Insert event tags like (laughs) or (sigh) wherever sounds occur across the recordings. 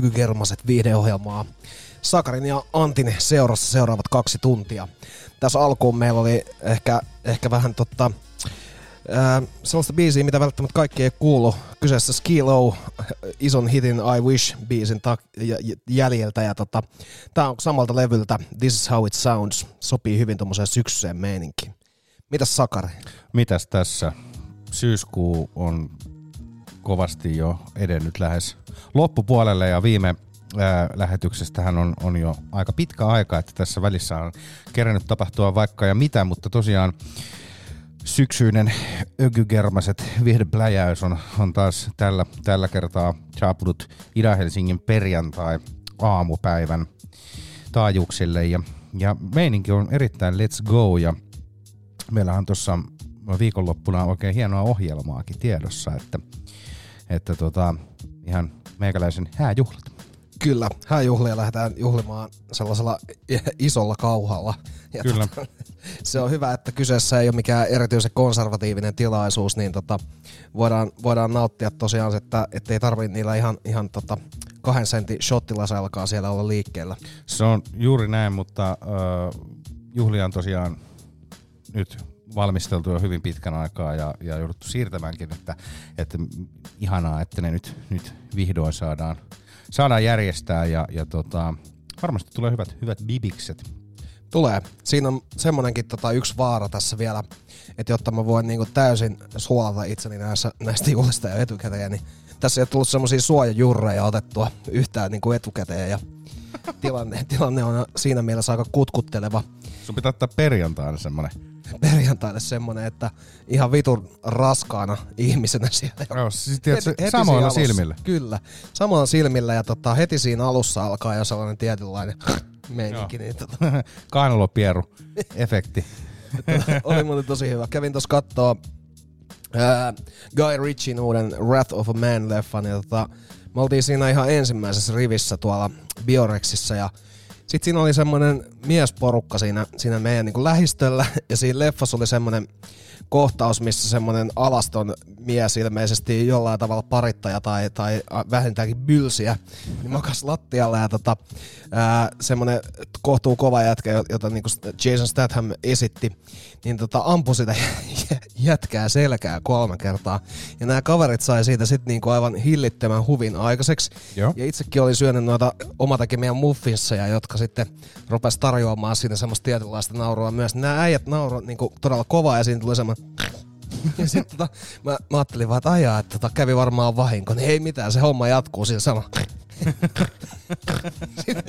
kuuntelemaan Ykykermaset viihdeohjelmaa. Sakarin ja Antin seurassa seuraavat kaksi tuntia. Tässä alkuun meillä oli ehkä, ehkä vähän totta, ää, sellaista biisiä, mitä välttämättä kaikki ei kuulu. Kyseessä Skilo, ison hitin I Wish-biisin j- jäljeltä. Ja tota, tää on samalta levyltä This is how it sounds. Sopii hyvin tuommoiseen syksyiseen meininkiin. Mitäs Sakari? Mitäs tässä? Syyskuu on kovasti jo edennyt lähes loppupuolelle ja viime ää, lähetyksestähän on, on jo aika pitkä aika, että tässä välissä on kerännyt tapahtua vaikka ja mitä, mutta tosiaan syksyinen ökygermaset vihdepläjäys on, on taas tällä, tällä kertaa saapunut Ida-Helsingin perjantai aamupäivän taajuuksille ja, ja meininki on erittäin let's go ja meillähän tuossa viikonloppuna oikein hienoa ohjelmaakin tiedossa, että, että tota, ihan meikäläisen hääjuhlat. Kyllä, hääjuhlia lähdetään juhlimaan sellaisella isolla kauhalla. Ja Kyllä. Tota, se on hyvä, että kyseessä ei ole mikään erityisen konservatiivinen tilaisuus, niin tota, voidaan, voidaan nauttia tosiaan, että ei tarvitse niillä ihan, ihan tota, kahden sentin shottilaselkaa siellä olla liikkeellä. Se on juuri näin, mutta äh, juhlia on tosiaan nyt valmisteltu jo hyvin pitkän aikaa ja, ja jouduttu siirtämäänkin, että, että ihanaa, että ne nyt, nyt vihdoin saadaan, saadaan järjestää ja, ja tota, varmasti tulee hyvät, hyvät bibikset. Tulee. Siinä on semmonenkin tota, yksi vaara tässä vielä, että jotta mä voin niinku täysin suolata itseni näissä, näistä juhlista ja etukäteen, niin tässä ei ole tullut semmosia suojajurreja otettua yhtään niinku etukäteen ja (laughs) tilanne, tilanne on siinä mielessä aika kutkutteleva Sun pitää ottaa perjantaina semmonen. Perjantaille semmonen, että ihan vitun raskaana ihmisenä siellä. Joo, siis tiedätkö, Heti- heti samoilla silmillä. Kyllä, samoilla silmillä ja tota, heti siinä alussa alkaa jo sellainen tietynlainen (laughs) meininki. Niin, tota, (laughs) Kainalopieru efekti. (laughs) Oli muuten tosi hyvä. Kävin tuossa kattoo ää, Guy Ritchien uuden Wrath of a Man-leffan. Ja tota, me oltiin siinä ihan ensimmäisessä rivissä tuolla Biorexissa ja sitten siinä oli semmoinen miesporukka siinä, siinä meidän niin lähistöllä ja siinä leffassa oli semmoinen kohtaus, missä semmoinen alaston mies ilmeisesti jollain tavalla parittaja tai, tai vähintäänkin bylsiä, niin makas lattialla ja tota, ää, semmoinen kohtuu kova jätkä, jota niinku Jason Statham esitti, niin tota, ampui sitä (laughs) jätkää selkää kolme kertaa. Ja nämä kaverit sai siitä sitten niinku aivan hillittömän huvin aikaiseksi. Joo. Ja itsekin olin syönyt noita omatakemia muffinsseja, jotka sitten rupes tarjoamaan siinä semmoista tietynlaista naurua myös. Nämä äijät nauroi niinku todella kovaa ja siinä tuli semmoinen (laughs) ja sitten tota, mä, mä ajattelin vaan, että ajaa, että tota, kävi varmaan vahinko. Niin ei mitään, se homma jatkuu siinä sama. Sitten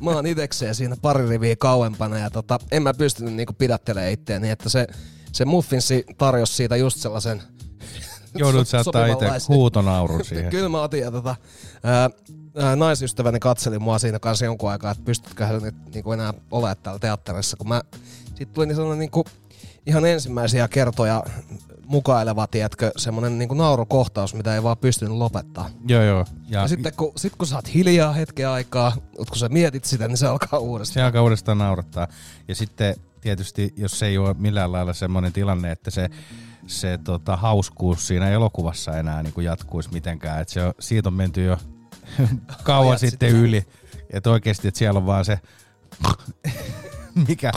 (laughs) mä oon itekseen siinä pari riviä kauempana ja tota, en mä pystynyt niinku pidättelemään itteeni, että se, se muffinsi tarjosi siitä just sellaisen Joudut sä (laughs) ottaa itse huutonaurun siihen. Kyllä mä otin ja tota, ää, ää, naisystäväni katseli mua siinä kanssa jonkun aikaa, että pystytkö hän nyt niinku enää olemaan täällä teatterissa, kun mä sit tuli niin sellainen niinku ihan ensimmäisiä kertoja mukaileva, tiedätkö, semmonen niinku naurukohtaus, mitä ei vaan pystynyt lopettaa. Joo, joo. Ja, Ja sitten kun, sit kun sä oot hiljaa hetken aikaa, mut kun sä mietit sitä, niin se alkaa uudestaan. se alkaa uudestaan naurattaa. Ja sitten tietysti, jos se ei ole millään lailla semmoinen tilanne, että se, se tota, hauskuus siinä elokuvassa enää niin kuin jatkuisi mitenkään. Että se on, siitä on menty jo (laughs) kauan Ajat sitten sitten. yli. Että oikeasti, että siellä on vaan se, (laughs) mikä,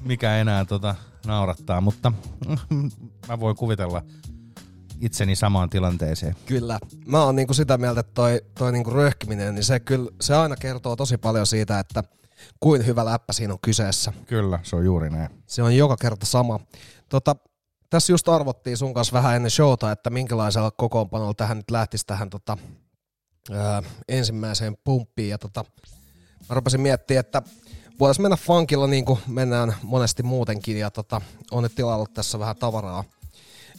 mikä enää tota, naurattaa. Mutta (laughs) mä voin kuvitella itseni samaan tilanteeseen. Kyllä. Mä oon niinku sitä mieltä, että toi, toi niinku röhkiminen, niin se, kyllä, se aina kertoo tosi paljon siitä, että kuin hyvä läppä siinä on kyseessä. Kyllä, se on juuri näin. Se on joka kerta sama. Tota, tässä just arvottiin sun kanssa vähän ennen showta, että minkälaisella kokoonpanolla tähän nyt lähtisi tähän tota, ää, ensimmäiseen pumppiin. Ja tota, mä rupesin miettimään, että voitaisiin mennä funkilla niin kuin mennään monesti muutenkin. Ja tota, on nyt tilannut tässä vähän tavaraa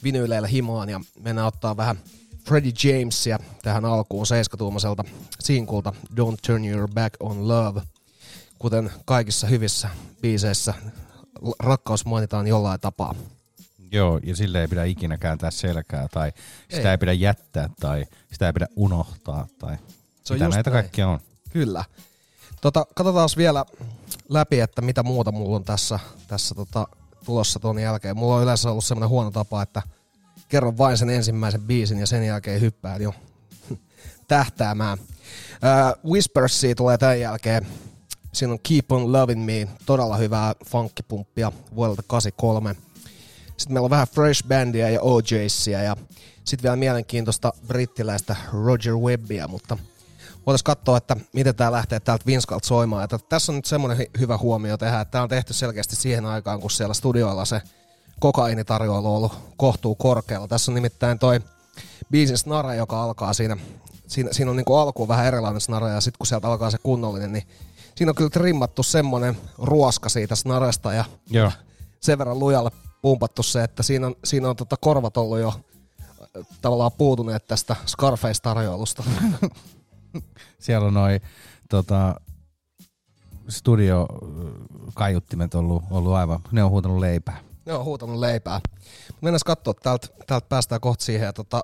vinyyleillä himaan ja mennään ottaa vähän Freddie Jamesia tähän alkuun seiskatuumaiselta sinkulta Don't Turn Your Back on Love. Kuten kaikissa hyvissä biiseissä, rakkaus mainitaan jollain tapaa. Joo, ja sille ei pidä ikinä kääntää selkää, tai sitä Ei. ei, pidä jättää, tai sitä ei pidä unohtaa, tai Se on mitä näitä näin. kaikkia on. Kyllä. Tota, katsotaan vielä läpi, että mitä muuta mulla on tässä, tässä tota, tulossa ton jälkeen. Mulla on yleensä ollut semmoinen huono tapa, että kerron vain sen ensimmäisen biisin ja sen jälkeen hyppään jo (laughs) tähtäämään. Uh, Whispersia tulee tämän jälkeen. Siinä on Keep on Loving Me, todella hyvää funkkipumppia vuodelta 83. Sitten meillä on vähän Fresh Bandia ja OJsia ja sitten vielä mielenkiintoista brittiläistä Roger Webbia, mutta voitaisiin katsoa, että miten tämä lähtee täältä Vinskalta soimaan. Että tässä on nyt semmoinen hy- hyvä huomio tehdä, että tämä on tehty selkeästi siihen aikaan, kun siellä studioilla se kokainitarjoilu on ollut kohtuu korkealla. Tässä on nimittäin toi biisin snara, joka alkaa siinä, siinä, siinä on niinku alkuun vähän erilainen snara ja sitten kun sieltä alkaa se kunnollinen, niin siinä on kyllä trimmattu semmoinen ruoska siitä snaresta ja Joo. sen verran lujalle pumpattu se, että siinä on, siinä on tota korvat ollut jo äh, tavallaan puutuneet tästä Scarface-tarjoilusta. (laughs) Siellä on noin tota, studio kaiuttimet ollut, ollut aivan, ne on huutanut leipää. ne on huutanut leipää. Mennään katsoa, täältä, täältä päästään kohta siihen. Ja tota,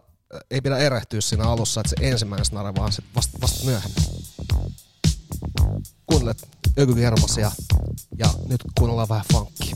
ei pidä erehtyä siinä alussa, että se ensimmäinen snare, vaan se vasta, vasta myöhemmin. Kuuntelet Ökykermasia ja nyt kuunnellaan vähän funkia.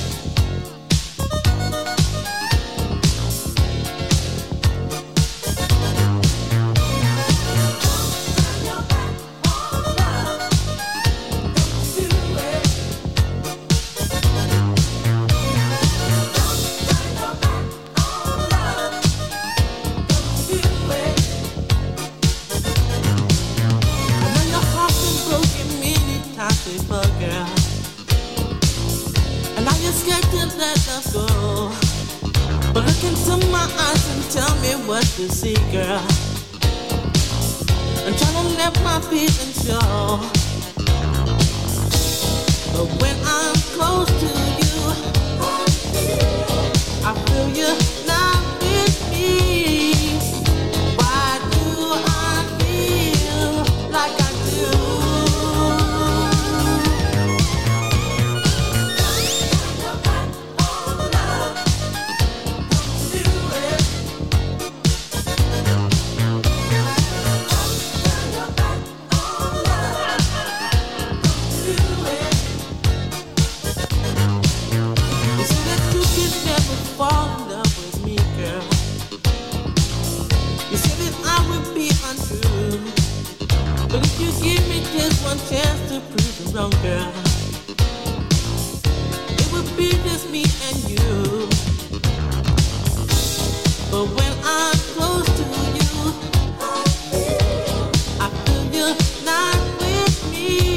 Go. But look into my eyes and tell me what you see, girl. I'm trying to let my feelings show. But when I'm close to you, I feel you chance to prove you wrong, girl, it would be just me and you. But when I'm close to you, I feel you're not with me.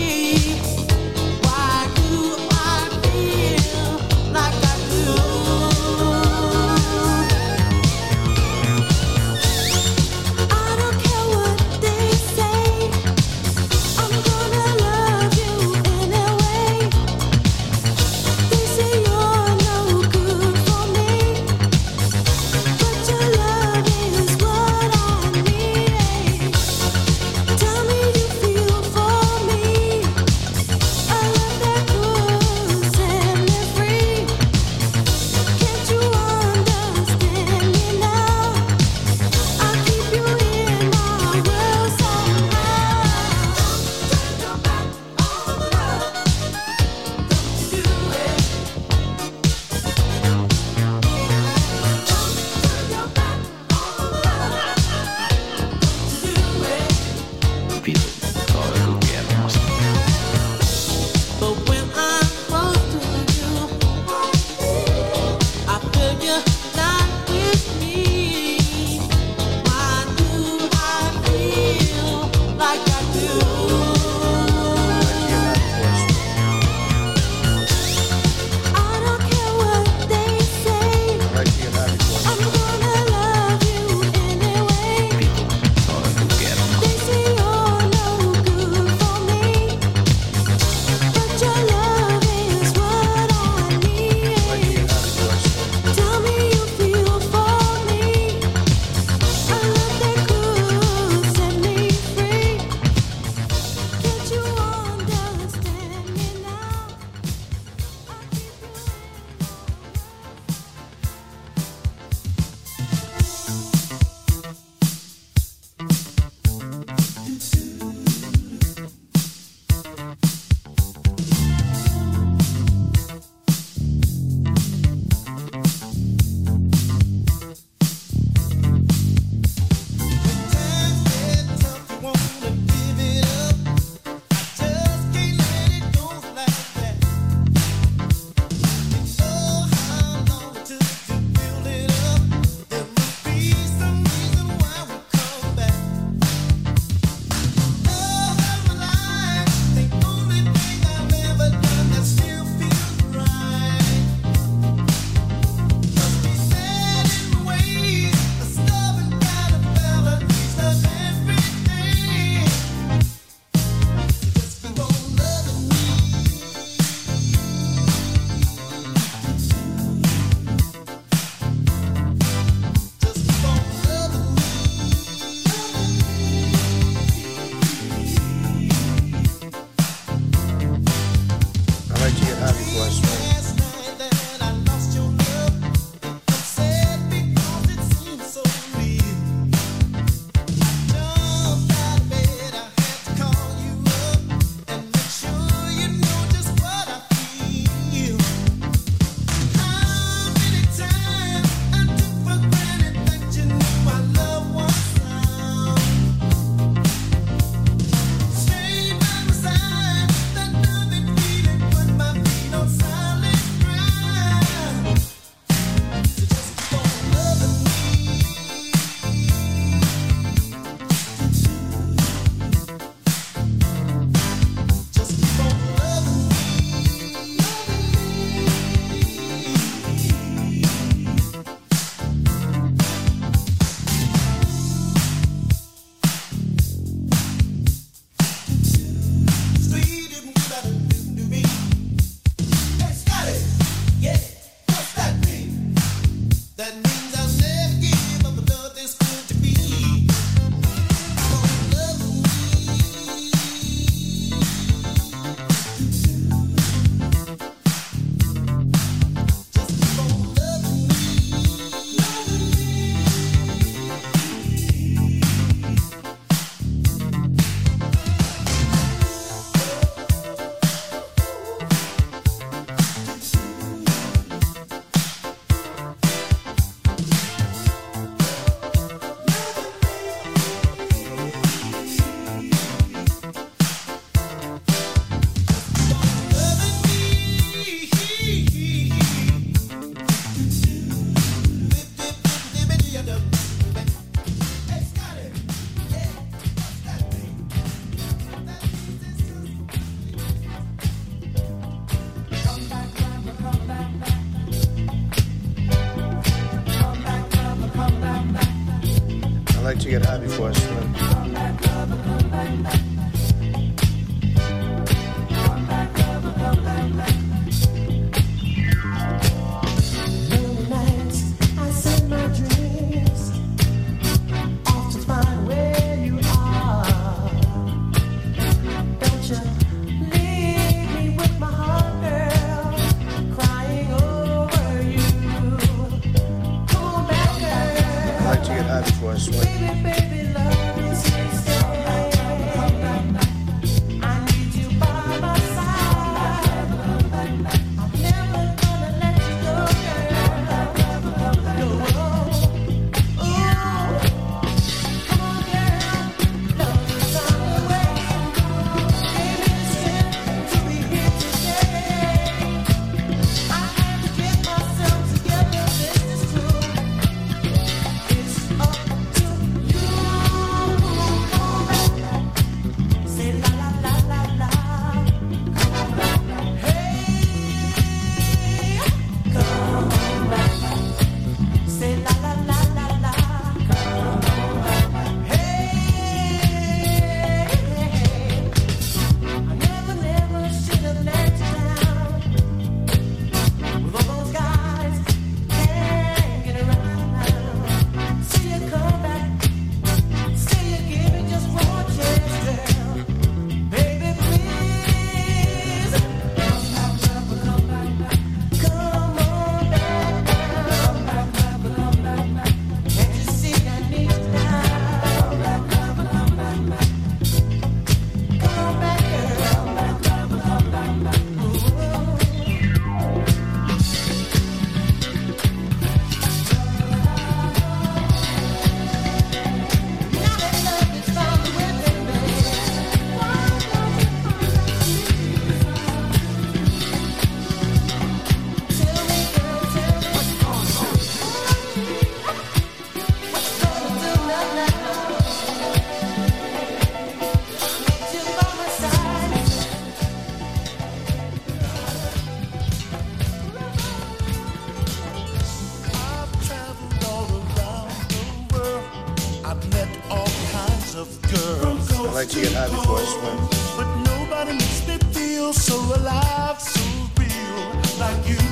get high before I swim. But nobody makes me feel so alive, so real like you.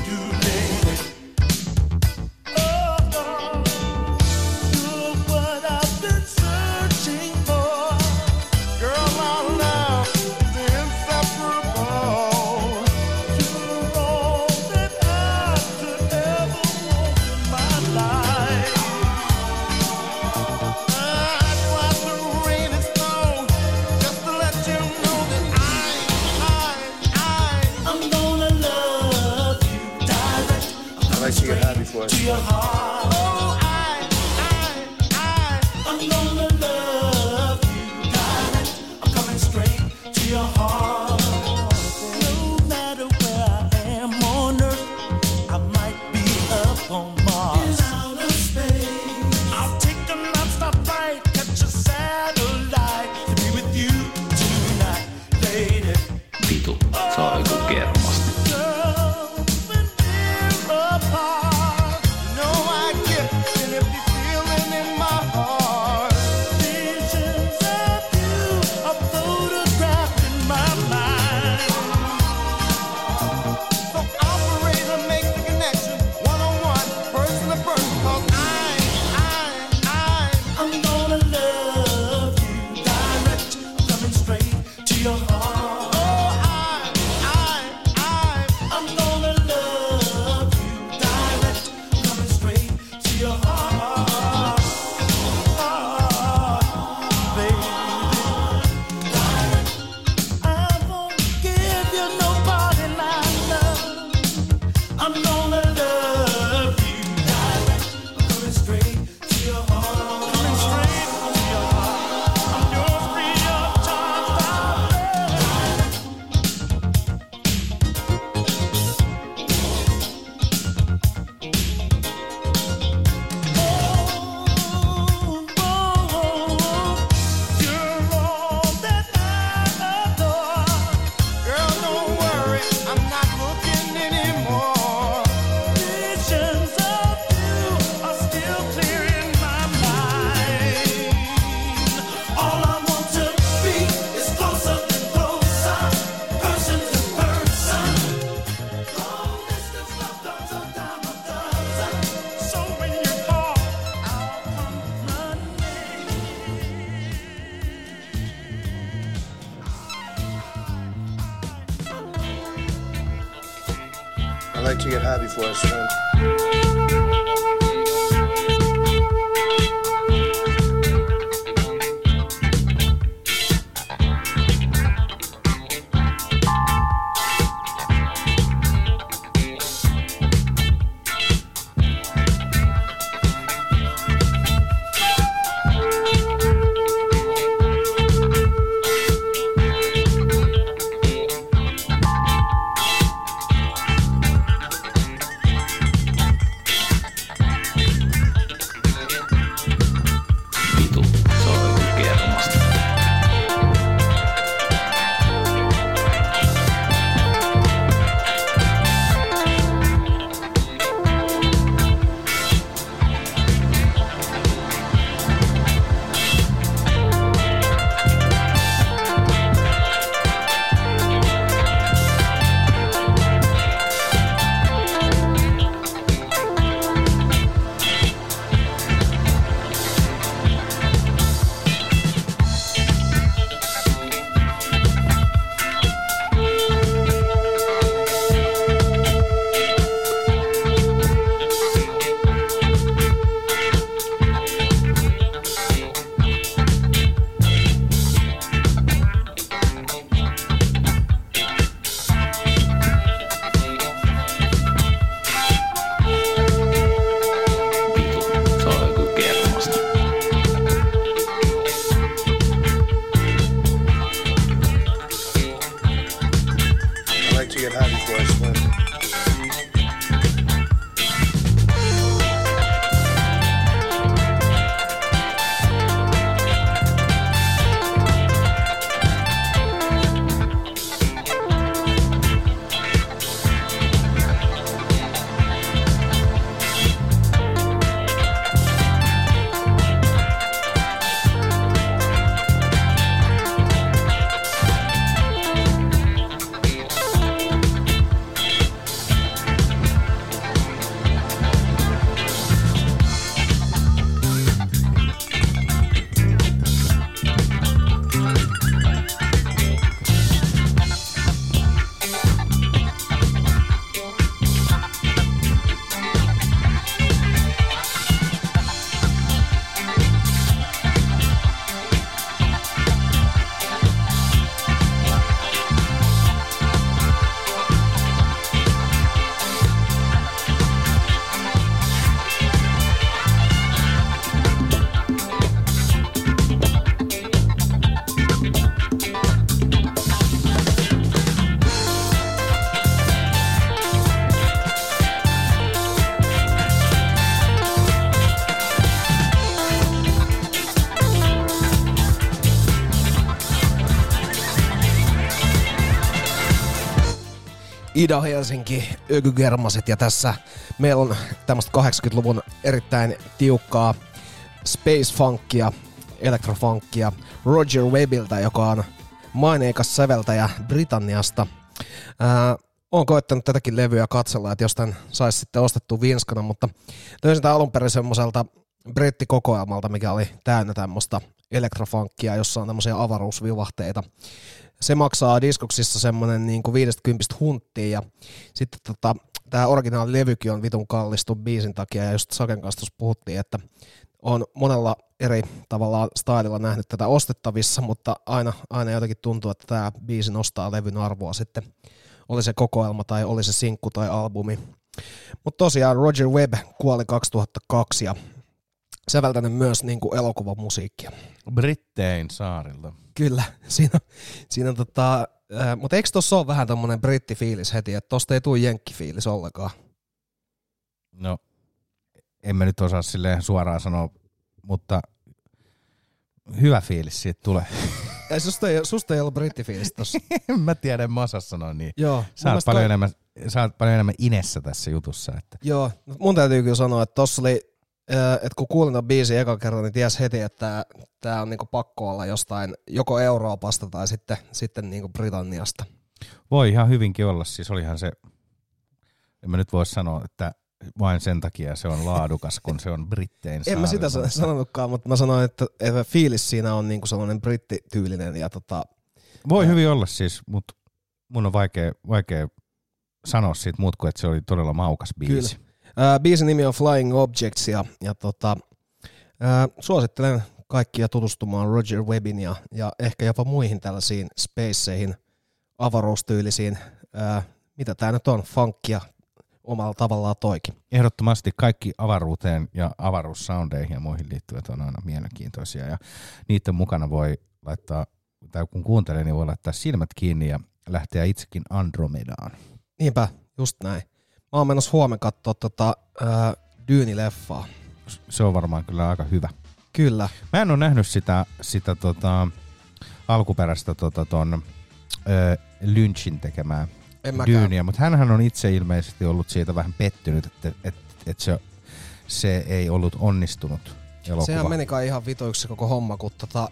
Ida Helsinki, Ökygermaset ja tässä meillä on tämmöistä 80-luvun erittäin tiukkaa space funkia, elektrofunkia Roger Webbiltä, joka on maineikas säveltäjä Britanniasta. Ää, olen koettanut tätäkin levyä katsella, että jostain saisi sitten ostettua vinskana, mutta löysin tämän alun perin semmoiselta brittikokoelmalta, mikä oli täynnä tämmöistä elektrofunkia, jossa on tämmöisiä avaruusvivahteita. Se maksaa diskoksissa semmonen niin kuin 50 hunttia ja sitten tota, tämä originaalilevykin on vitun kallistu biisin takia ja just Saken kanssa puhuttiin, että on monella eri tavalla stylilla nähnyt tätä ostettavissa, mutta aina, aina jotenkin tuntuu, että tämä biisi nostaa levyn arvoa sitten, oli se kokoelma tai oli se sinkku tai albumi. Mutta tosiaan Roger Webb kuoli 2002 ja säveltänyt myös niin kuin elokuvamusiikkia. Brittein saarilta. Kyllä, (laughs) siinä, siinä on tota, äh, mutta eikö tossa ole vähän tommonen brittifiilis heti, että tosta ei tule jenkkifiilis ollenkaan? No, en mä nyt osaa silleen suoraan sanoa, mutta hyvä fiilis siitä tulee. (laughs) Ei, susta, ei, susta ei ollut brittifiilis tossa. (laughs) en mä tiedä, mä osaa sanoa niin. Joo. Sä oot, paljon toi- enemmän, sä oot paljon enemmän inessä tässä jutussa. Että. Joo, mun täytyy kyllä sanoa, että tossa oli, että kun kuulin ton biisin eka kerran, niin ties heti, että tää on niinku pakko olla jostain joko Euroopasta tai sitten, sitten niinku Britanniasta. Voi ihan hyvinkin olla, siis olihan se, en mä nyt voi sanoa, että vain sen takia se on laadukas, kun se on Brittein En mä sitä sanonutkaan, mutta mä sanoin, että, että fiilis siinä on niinku sellainen brittityylinen ja tota, Voi hyvin olla siis, mutta mun on vaikea, vaikea sanoa siitä muut kuin, että se oli todella maukas biisi. Ää, biisin nimi on Flying Objects ja, ja tota, ää, suosittelen kaikkia tutustumaan Roger Webbin ja, ja ehkä jopa muihin tällaisiin spaceihin, avaruustyylisiin, ää, mitä tää nyt on, funkia omalla tavallaan toikin. Ehdottomasti kaikki avaruuteen ja avaruussoundeihin ja muihin liittyvät on aina mielenkiintoisia ja niiden mukana voi laittaa, tai kun kuuntelee, niin voi laittaa silmät kiinni ja lähteä itsekin Andromedaan. Niinpä, just näin. Mä oon menossa huomenna katsoa tota, ää, Dyyni-leffaa. Se on varmaan kyllä aika hyvä. Kyllä. Mä en ole nähnyt sitä, sitä tota, alkuperäistä tota, ton, ö, Lynchin tekemää En. Dyyniä, mutta hänhän on itse ilmeisesti ollut siitä vähän pettynyt, että, että, että se, se ei ollut onnistunut elokuva. Sehän meni kai ihan vituiksi se koko homma, kun tota,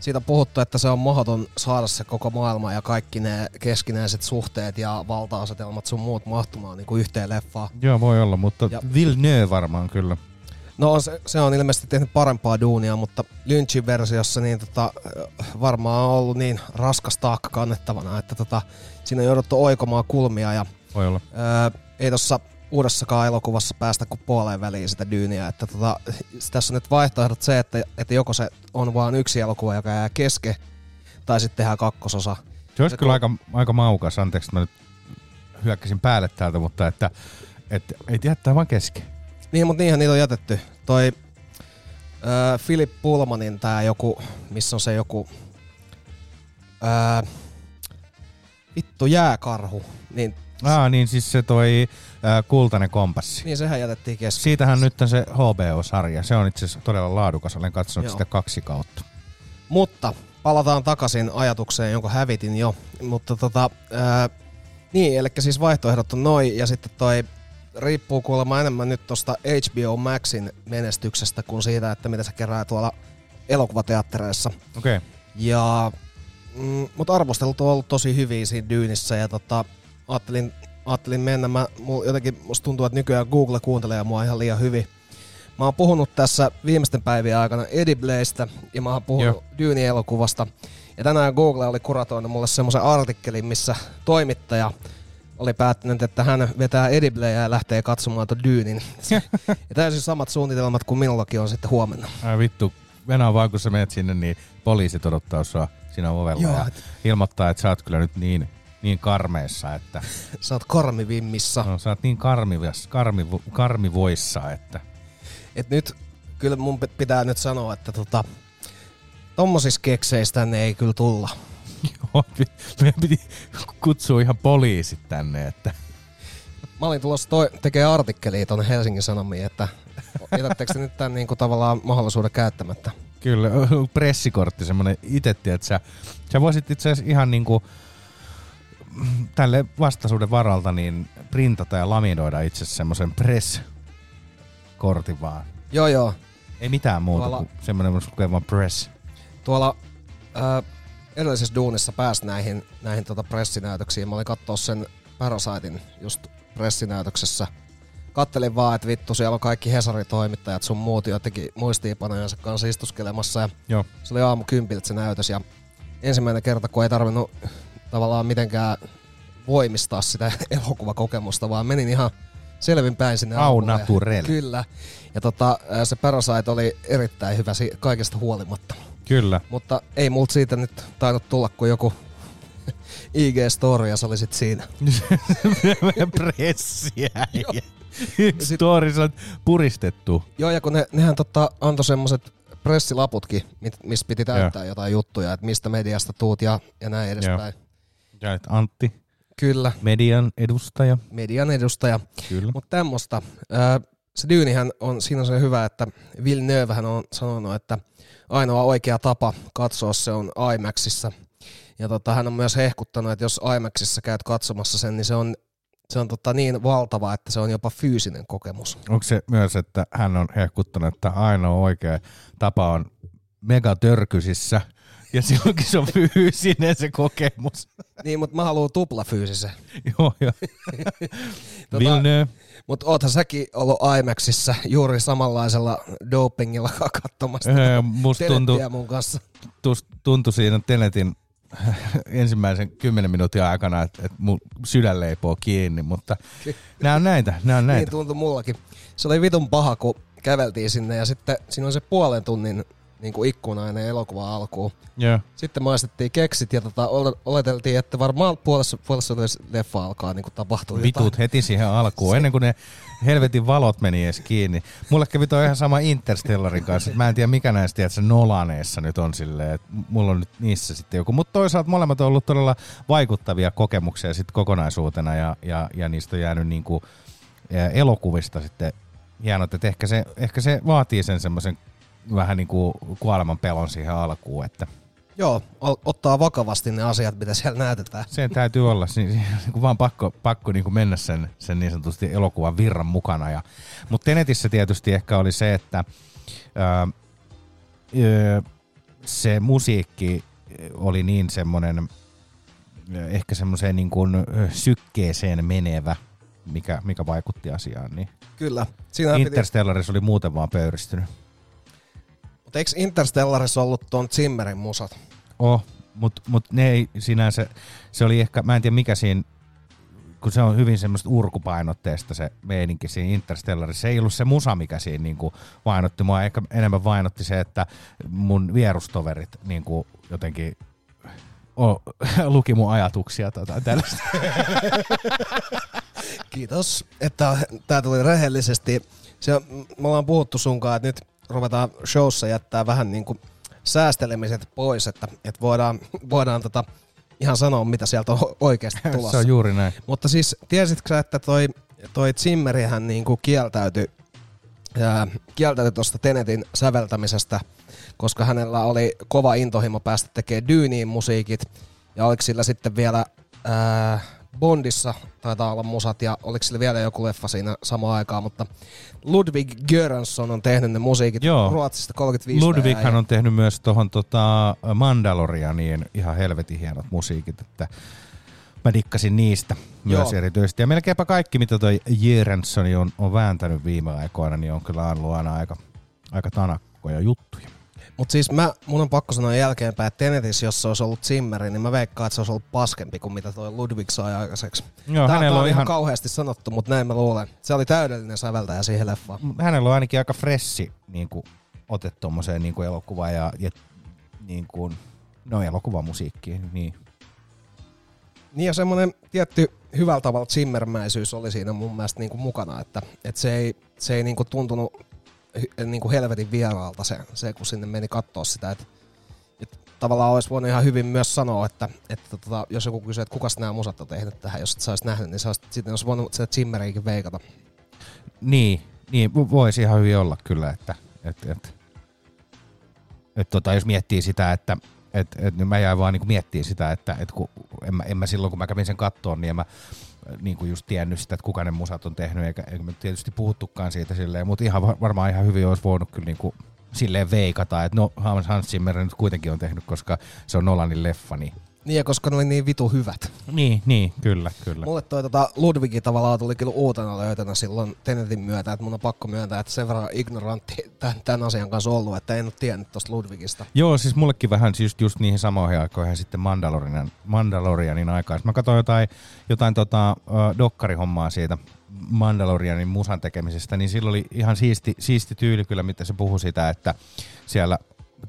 siitä on puhuttu, että se on mahdoton saada se koko maailma ja kaikki ne keskinäiset suhteet ja valta-asetelmat sun muut mahtumaan niin kuin yhteen leffaan. Joo, voi olla, mutta Ja- Villeneuve varmaan kyllä. No se, se on ilmeisesti tehnyt parempaa duunia, mutta Lynchin versiossa niin tota, varmaan on ollut niin raskas taakka kannettavana, että tota, siinä on jouduttu oikomaan kulmia ja Voi olla. Öö, ei tuossa uudessakaan elokuvassa päästä kuin puoleen väliin sitä dyyniä. Että tota, tässä on nyt vaihtoehdot se, että, että joko se on vain yksi elokuva, joka jää keske, tai sitten tehdään kakkososa. Se olisi Se kyllä ko- aika, aika maukas, anteeksi, että mä nyt hyökkäsin päälle täältä, mutta että, että ei jättää vaan kesken. Niin, mutta niinhän niitä on jätetty. Toi öö, Philip Pullmanin tää joku, missä on se joku öö, vittu jääkarhu, niin, Ah, niin siis se toi äh, kultainen kompassi. niin sehän jätettiin kesken. Siitähän nyt on se HBO-sarja. Se on itse asiassa todella laadukas. Olen katsonut Joo. sitä kaksi kautta. Mutta palataan takaisin ajatukseen, jonka hävitin jo. Mutta tota, ää, niin, eli siis vaihtoehdot on noin, ja sitten toi riippuu kuulemma enemmän nyt tosta HBO Maxin menestyksestä kuin siitä, että mitä se kerää tuolla elokuvateattereissa. Okei. Okay. Ja, mm, mutta arvostelut on ollut tosi hyviä siinä Dyynissä, ja tota, ajattelin, ajattelin mennä. Mä, mul, jotenkin musta tuntuu, että nykyään Google kuuntelee mua ihan liian hyvin. Mä oon puhunut tässä viimeisten päivien aikana Edibleistä ja mä oon puhunut Joo. Dune-elokuvasta. Ja tänään Google oli kuratoinut mulle semmoisen artikkelin, missä toimittaja oli päättänyt, että hän vetää Ediblejä ja lähtee katsomaan tuon Dynin. (laughs) ja täysin samat suunnitelmat kuin minullakin on sitten huomenna. Ai vittu, Venä vaan kun sä menet sinne, niin poliisit odottaa sua siinä ovella Joo, ja ilmoittaa, että sä oot kyllä nyt niin, niin karmeessa, että Sä oot karmivimmissa. no, sä oot niin karmivas, karmivo, karmivoissa, että Et nyt kyllä mun pi- pitää nyt sanoa, että tota, tommosissa kekseissä tänne ei kyllä tulla. (laughs) joo, meidän piti kutsua ihan poliisit tänne, että Mä olin tulossa toi, tekee artikkelia tuonne Helsingin Sanomiin, että jätättekö te nyt tämän niinku tavallaan mahdollisuuden käyttämättä? Kyllä, (laughs) pressikortti semmonen itse, että sä, sä voisit itse asiassa ihan niinku tälle vastaisuuden varalta niin printata ja laminoida itse semmoisen press-kortin vaan. Joo joo, Ei mitään muuta Tuolla- kuin semmoinen mun lukee vaan press. tuolla ää, edellisessä duunissa pääsi näihin, näihin tota pressinäytöksiin. Mä olin kattoo sen Parasitein just pressinäytöksessä. Kattelin vaan, että vittu, siellä on kaikki Hesari-toimittajat sun muut jotenkin muistiinpanojensa kanssa istuskelemassa. Ja Joo. se oli aamu kympiltä se näytös ja ensimmäinen kerta, kun ei tarvinnut tavallaan mitenkään voimistaa sitä (laughs) elokuvakokemusta, vaan menin ihan selvinpäin sinne Au naturel. Kyllä. Ja tota, se Parasite oli erittäin hyvä kaikesta huolimatta. Kyllä. Mutta ei multa siitä nyt tainnut tulla kuin joku (laughs) IG-story ja se oli sit siinä. (laughs) Pressiä. Yksi story on puristettu. Joo, ja kun ne, nehän tota, antoi semmoset pressilaputkin, missä piti täyttää jotain juttuja, että mistä mediasta tuut ja, ja näin edespäin. Ja nyt Antti, Kyllä, median edustaja. median edustaja. Kyllä. Mutta tämmöstä. Ää, Se Dynihän on, siinä se hyvä, että Villeneuvehän on sanonut, että ainoa oikea tapa katsoa se on IMAXissa. Ja tota, hän on myös hehkuttanut, että jos IMAXissa käyt katsomassa sen, niin se on, se on tota niin valtava, että se on jopa fyysinen kokemus. Onko se myös, että hän on hehkuttanut, että ainoa oikea tapa on megatörkysissä ja silloinkin se on fyysinen se kokemus. Niin, mutta mä haluan tupla fyysisen. joo, joo. (laughs) Tota- Villeneuve. Mutta oothan säkin ollut IMAXissa juuri samanlaisella dopingilla katsomassa Öö, musta tuntui, mun kanssa. tuntui siinä Tenetin (laughs) ensimmäisen kymmenen minuutin aikana, että, että mun sydän leipoo kiinni, mutta (laughs) nämä on näitä, nämä on Niin näitä. tuntui mullakin. Se oli vitun paha, kun käveltiin sinne ja sitten siinä on se puolen tunnin niin kuin ikkuna ennen elokuva alkuun. Joo. Sitten maistettiin keksit ja tota, ole- oleteltiin, että varmaan puolessa, puolessa leffa alkaa niin kuin tapahtuu Vitut heti siihen alkuun, ennen kuin ne helvetin valot meni edes kiinni. Mulle kävi toi ihan sama Interstellarin kanssa, että mä en tiedä mikä näistä tiedätkö, Nolaneissa nyt on silleen, että mulla on nyt niissä sitten joku. Mutta toisaalta molemmat on ollut todella vaikuttavia kokemuksia sitten kokonaisuutena ja, ja, ja niistä on jäänyt niinku, ää, elokuvista sitten hienot, että ehkä se, ehkä se vaatii sen semmoisen vähän niin kuin kuoleman pelon siihen alkuun, että Joo, ottaa vakavasti ne asiat, mitä siellä näytetään. se täytyy olla, on niin vaan pakko, pakko niin kuin mennä sen, sen niin sanotusti elokuvan virran mukana. Ja, mutta Tenetissä tietysti ehkä oli se, että ää, se musiikki oli niin semmoinen, ehkä semmoiseen niin kuin sykkeeseen menevä, mikä, mikä vaikutti asiaan. Niin Kyllä. Siinä piti, Interstellarissa oli muuten vaan pöyristynyt. Mutta eikö Interstellarissa ollut tuon Zimmerin musat? Oh, mutta mut ne ei sinänsä, se oli ehkä, mä en tiedä mikä siinä, kun se on hyvin semmoista urkupainotteista se meininki siinä Interstellarissa. Se ei ollut se musa, mikä siinä niinku vainotti mua, ehkä enemmän vainotti se, että mun vierustoverit niinku jotenkin o, (laughs) luki mun ajatuksia tota, tällaista. (laughs) Kiitos, että tämä tuli rehellisesti. Se, me ollaan puhuttu sunkaan, että nyt ruvetaan showssa jättää vähän niin kuin säästelemiset pois, että, että voidaan, voidaan tota ihan sanoa, mitä sieltä on oikeasti tulossa. (laughs) se on juuri näin. Mutta siis tiesitkö sä, että toi, toi Zimmerihän niinku kieltäytyi, ää, kieltäytyi tuosta Tenetin säveltämisestä, koska hänellä oli kova intohimo päästä tekemään Dyyniin musiikit. Ja oliko sillä sitten vielä ää, Bondissa taitaa olla musat ja oliko sillä vielä joku leffa siinä samaan aikaan, mutta Ludwig Göransson on tehnyt ne musiikit Joo. Ruotsista 35 Ludwighan on tehnyt myös tuohon tota Mandalorianiin ihan helvetin hienot musiikit, että mä dikkasin niistä myös Joo. erityisesti. Ja melkeinpä kaikki, mitä toi Jörensson on, on vääntänyt viime aikoina, niin on kyllä ollut aina aika, aika tanakkoja juttuja. Mutta siis mä, mun on pakko sanoa jälkeenpäin, että Tenetissä, jos se olisi ollut Zimmeri, niin mä veikkaan, että se olisi ollut paskempi kuin mitä toi Ludwig sai aikaiseksi. Joo, Tää, hänellä on on ihan ihan- kauheasti sanottu, mutta näin mä luulen. Se oli täydellinen säveltäjä siihen leffaan. Hänellä on ainakin aika fressi niin kuin, ote tommoseen niin elokuvaan ja, ja niin kuin, no elokuvamusiikkiin. Niin. Niin ja semmoinen tietty hyvällä tavalla Zimmermäisyys oli siinä mun mielestä niin kuin mukana, että, että se ei, se ei niin kuin tuntunut niin kuin helvetin vieraalta se, se, kun sinne meni katsoa sitä, että, että tavallaan olisi voinut ihan hyvin myös sanoa, että, että tota, jos joku kysyy, että kukas nämä musat on tehnyt tähän, jos et sä olisit nähnyt, niin sä olisit, sitten olisi voinut sitä Zimmeriäkin veikata. Niin, niin vo- voisi ihan hyvin olla kyllä, että et, et, et tota, jos miettii sitä, että et, et, niin mä jäin vaan niinku miettimään sitä, että et kun en, mä, en mä silloin kun mä kävin sen kattoon, niin en mä äh, niinku just tiennyt sitä, että kuka ne musat on tehnyt, eikä, eikä me tietysti puhuttukaan siitä silleen, mutta ihan va- varmaan ihan hyvin olisi voinut kyllä niinku silleen veikata, että no Hans Zimmer nyt kuitenkin on tehnyt, koska se on Nolanin leffa, niin Niin ja koska ne oli niin vitu hyvät. niin, niin kyllä, kyllä. Mulle toi tota Ludwigin tavallaan tuli kyllä uutena löytönä silloin Tenetin myötä, että mun on pakko myöntää, että sen verran ignorantti tämän, tämän asian kanssa ollut, että en ole tiennyt tosta Ludwigista. Joo, siis mullekin vähän siis just niihin samoihin aikoihin sitten Mandalorianin, Mandalorianin aikaan. Mä katsoin jotain, jotain tota, uh, dokkarihommaa siitä Mandalorianin musan tekemisestä, niin silloin oli ihan siisti, siisti tyyli kyllä, mitä se puhui sitä, että siellä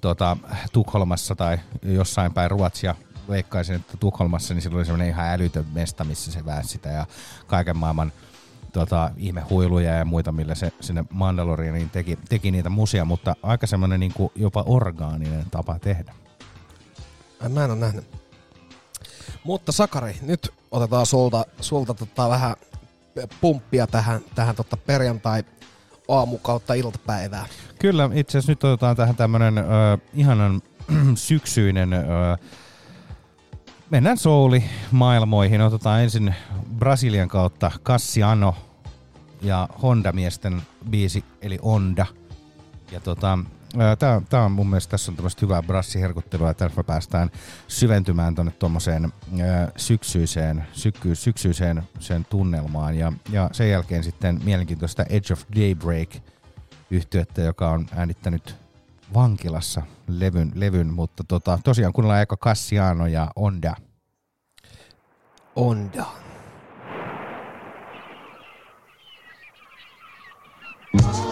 tota, Tukholmassa tai jossain päin Ruotsia veikkaisin, että Tukholmassa, niin silloin oli semmoinen ihan älytön mesta, missä se väänsi sitä ja kaiken maailman tota, ihmehuiluja ja muita, millä se sinne Mandalorianiin teki, teki niitä musia, mutta aika semmoinen niin jopa orgaaninen tapa tehdä. Mä en ole nähnyt. Mutta Sakari, nyt otetaan sulta, sulta tota vähän pumppia tähän, tähän tota perjantai aamu kautta iltapäivää. Kyllä, itse asiassa nyt otetaan tähän tämmönen ö, ihanan (clears throat) syksyinen, ö, mennään souli maailmoihin. Otetaan ensin Brasilian kautta Cassiano ja Honda-miesten biisi, eli Onda. Ja tota, Tämä, tää on mun mielestä, tässä on tämmöistä hyvää brassiherkuttelua, ja tässä päästään syventymään tuonne tuommoiseen syksyiseen, syky, syksyiseen sen tunnelmaan. Ja, ja sen jälkeen sitten mielenkiintoista Edge of Daybreak yhtyettä, joka on äänittänyt vankilassa levyn, levyn mutta tota, tosiaan kuunnellaan aika Cassiano ja Onda. Onda. Onda.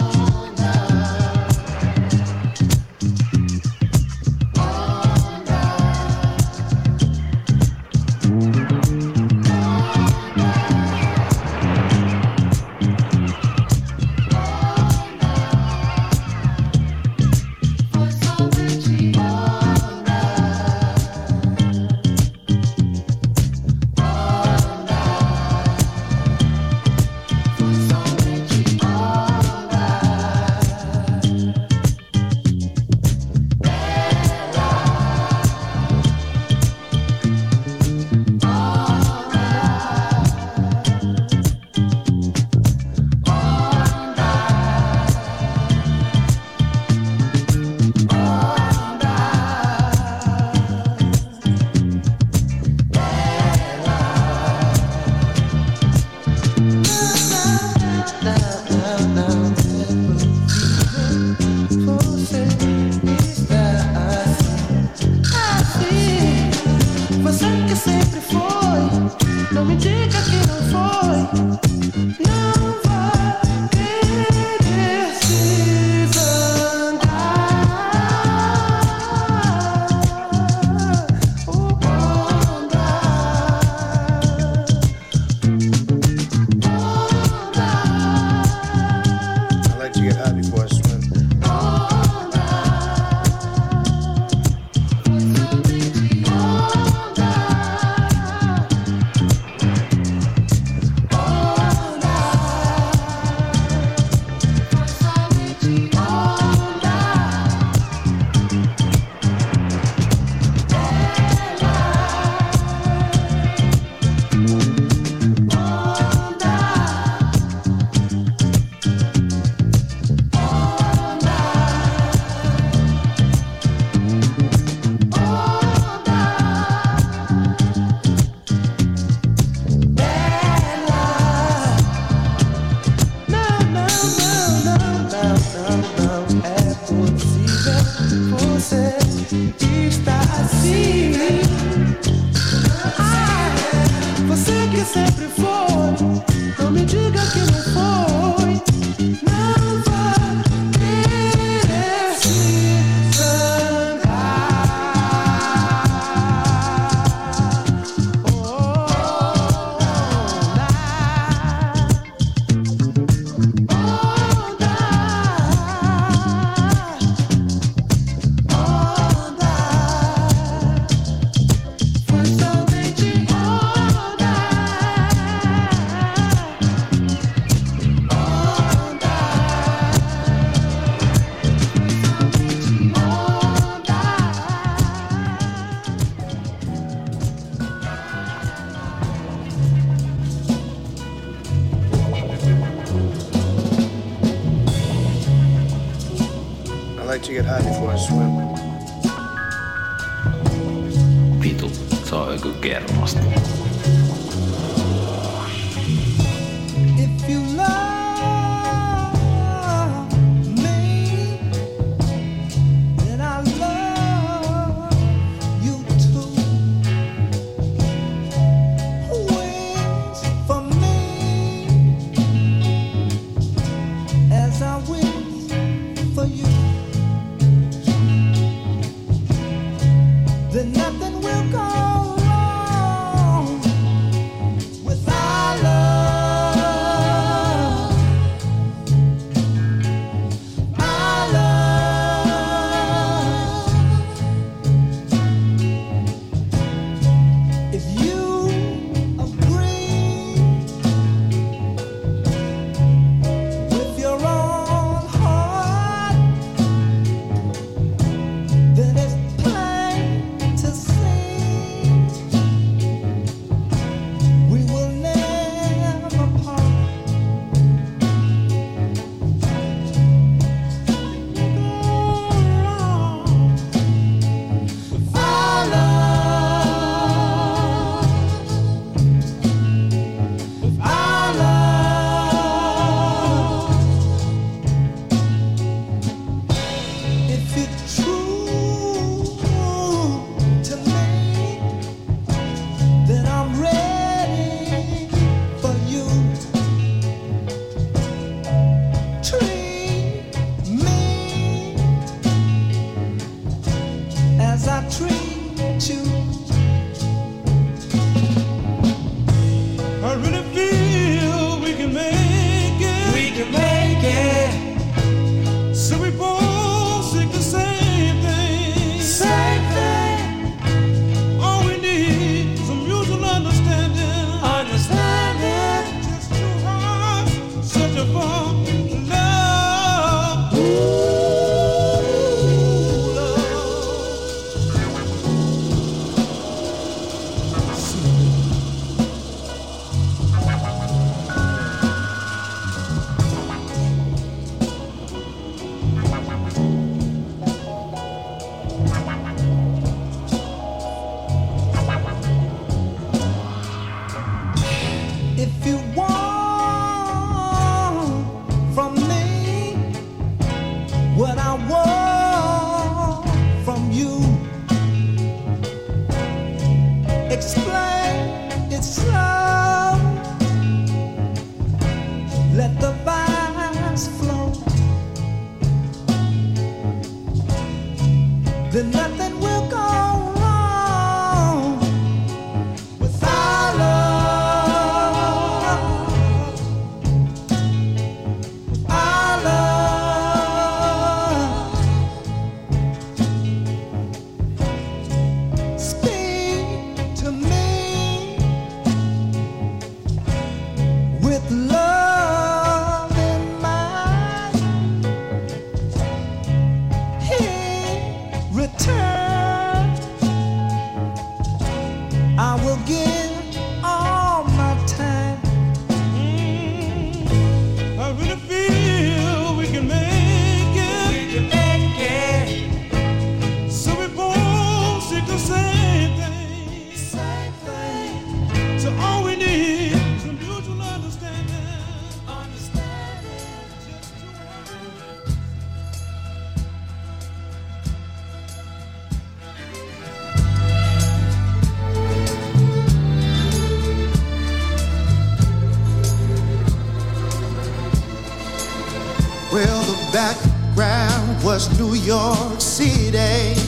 was New York City.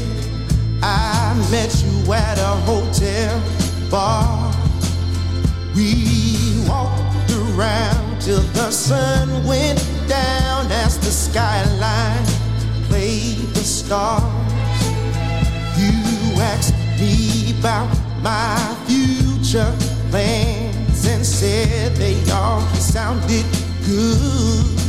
I met you at a hotel bar. We walked around till the sun went down as the skyline played the stars. You asked me about my future plans and said they all sounded good.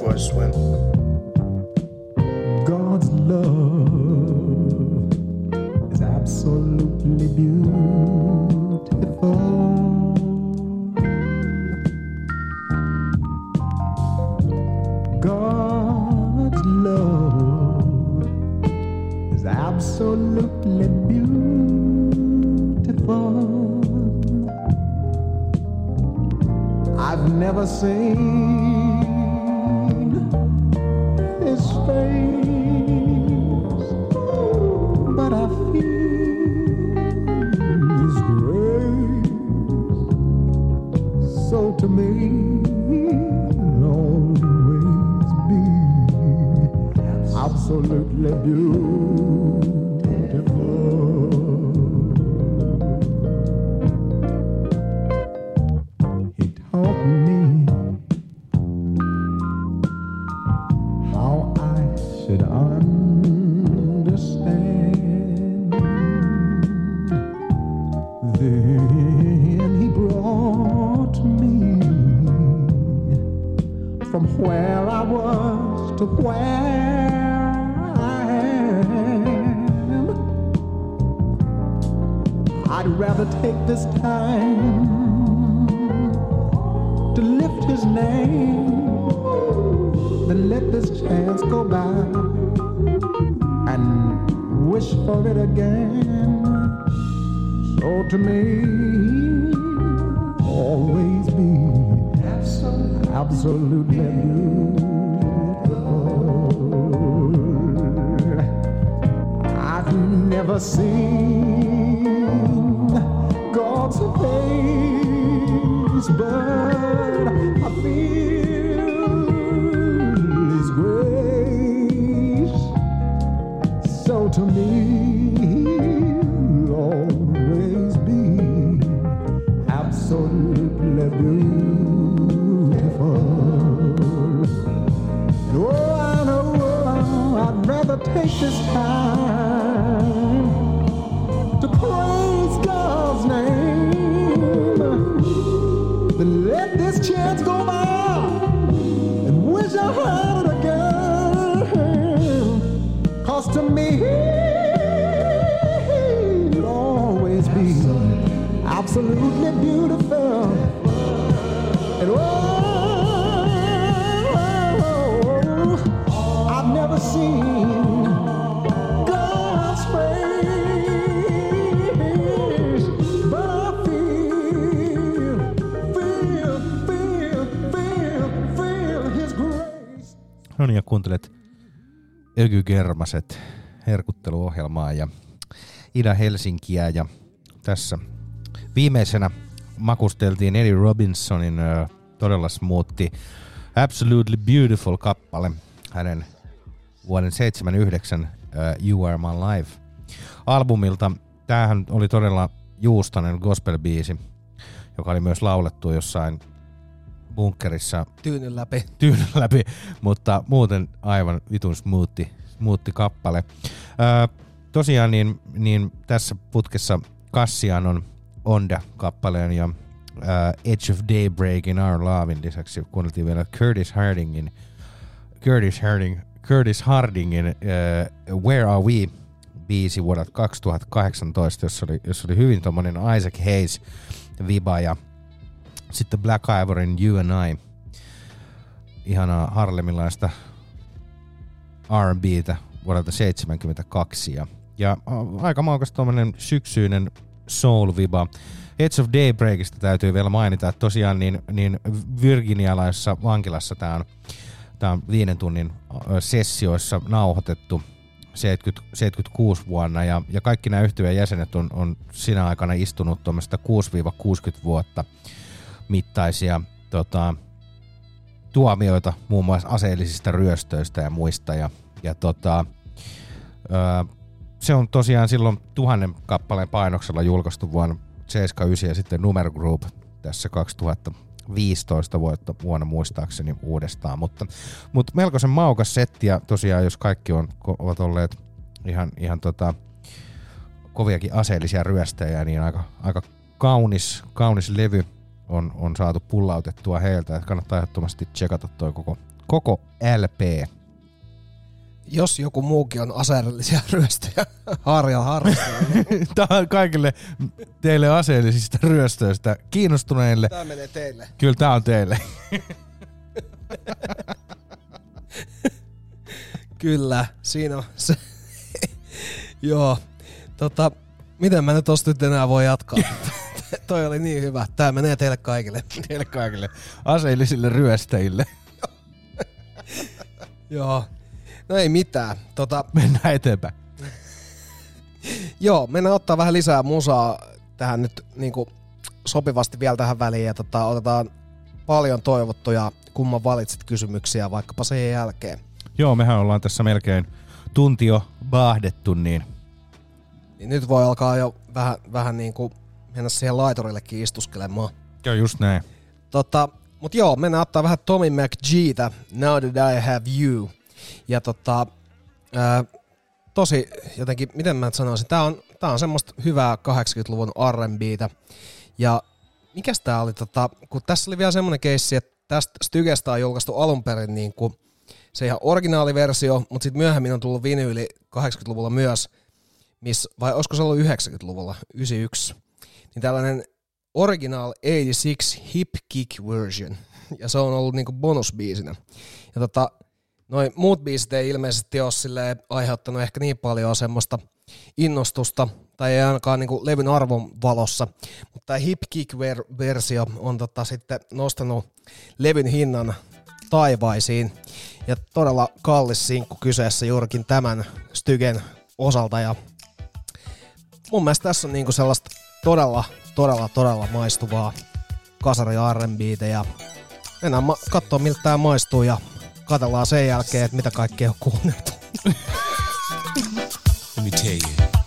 Like to get absolutely beautiful. And oh, I've never seen. No niin, ja kuuntelet herkutteluohjelmaa ja Ida-Helsinkiä ja tässä viimeisenä makusteltiin Eddie Robinsonin ö, todella smoothi Absolutely Beautiful kappale hänen vuoden 79 ö, You Are My Life albumilta. Tämähän oli todella juustainen gospel-biisi, joka oli myös laulettu jossain bunkkerissa Tyynyn läpi. (laughs) tyynyn läpi, mutta muuten aivan vitun smoothi, smoothi kappale. Öö, tosiaan niin, niin tässä putkessa Kassian on Onda-kappaleen ja ää, Edge of Daybreakin Our Lovein lisäksi kuunneltiin vielä Curtis Hardingin Curtis Harding, Curtis Hardingin ää, Where Are We biisi vuodelta 2018, jossa oli, jossa oli hyvin tommonen Isaac Hayes viba ja sitten Black Ivoryn You and I. Ihanaa Harlemilaista R&Btä vuodelta 72 ja, ja aika maukas tuommoinen syksyinen soul-viba. Edge of Daybreakista täytyy vielä mainita, että tosiaan niin, niin Virginialaisessa vankilassa tämä on, on viiden tunnin sessioissa nauhoitettu 70, 76 vuonna ja, ja kaikki nämä yhtyeen jäsenet on, on sinä aikana istunut tuommoista 6-60 vuotta mittaisia tota, tuomioita muun muassa aseellisista ryöstöistä ja muista. Ja, ja tota, se on tosiaan silloin tuhannen kappaleen painoksella julkaistu vuonna 79 ja sitten Numero Group tässä 2015 vuotta, vuonna muistaakseni uudestaan. Mutta, mutta melkoisen maukas setti ja tosiaan jos kaikki on, ovat olleet ihan, ihan tota, koviakin aseellisia ryöstäjiä, niin aika, aika kaunis, kaunis levy on, on saatu pullautettua heiltä. Että kannattaa ehdottomasti tsekata toi koko, koko LP. Jos joku muukin on aseellisia (laughs) ryöstöjä harja harrastaa. (laughs) Tämä on kaikille teille aseellisista ryöstöistä kiinnostuneille. Tää menee teille. Kyllä tämä on teille. (laughs) Kyllä, siinä on se. Joo. Tota, miten mä nyt tosta nyt enää voi jatkaa? Toi oli niin hyvä. Tää menee teille kaikille. teille kaikille aseellisille ryöstäjille. Joo. No ei mitään. Tota, (laughs) Mennään eteenpäin. (laughs) joo, mennään ottaa vähän lisää musaa tähän nyt niinku sopivasti vielä tähän väliin. Ja tota, otetaan paljon toivottuja kumman valitset kysymyksiä vaikkapa sen jälkeen. Joo, mehän ollaan tässä melkein tunti jo baahdettu, niin Niin nyt voi alkaa jo vähän, vähän niin kuin mennä siihen laiturillekin istuskelemaan. joo just näin. Tota, mut joo, mennään ottaa vähän Tommy McGeetä, Now That I Have You. Ja tota, ää, tosi jotenkin, miten mä nyt sanoisin, tää on, tää on semmoista hyvää 80-luvun R&Btä. Ja mikäs tää oli, tota, kun tässä oli vielä semmonen keissi, että tästä Stygestä on julkaistu alun perin niin kuin se ihan originaaliversio, mutta sitten myöhemmin on tullut vinyyli 80-luvulla myös, miss, vai olisiko se ollut 90-luvulla, 91, niin tällainen Original 86 Hip Kick version. Ja se on ollut niinku bonusbiisinä. Ja tota, noin muut biisit ei ilmeisesti ole aiheuttanut ehkä niin paljon semmoista innostusta, tai ei ainakaan niinku levyn arvon valossa. Mutta tämä Hip Kick-versio on tota sitten nostanut levyn hinnan taivaisiin. Ja todella kallis sinkku kyseessä juurikin tämän Stygen osalta. Ja mun mielestä tässä on niinku sellaista todella, todella, todella maistuvaa kasari R&Btä ja mennään ma- kattoo miltä tää maistuu ja katsellaan sen jälkeen, että mitä kaikkea on kuunneltu. Let me tell you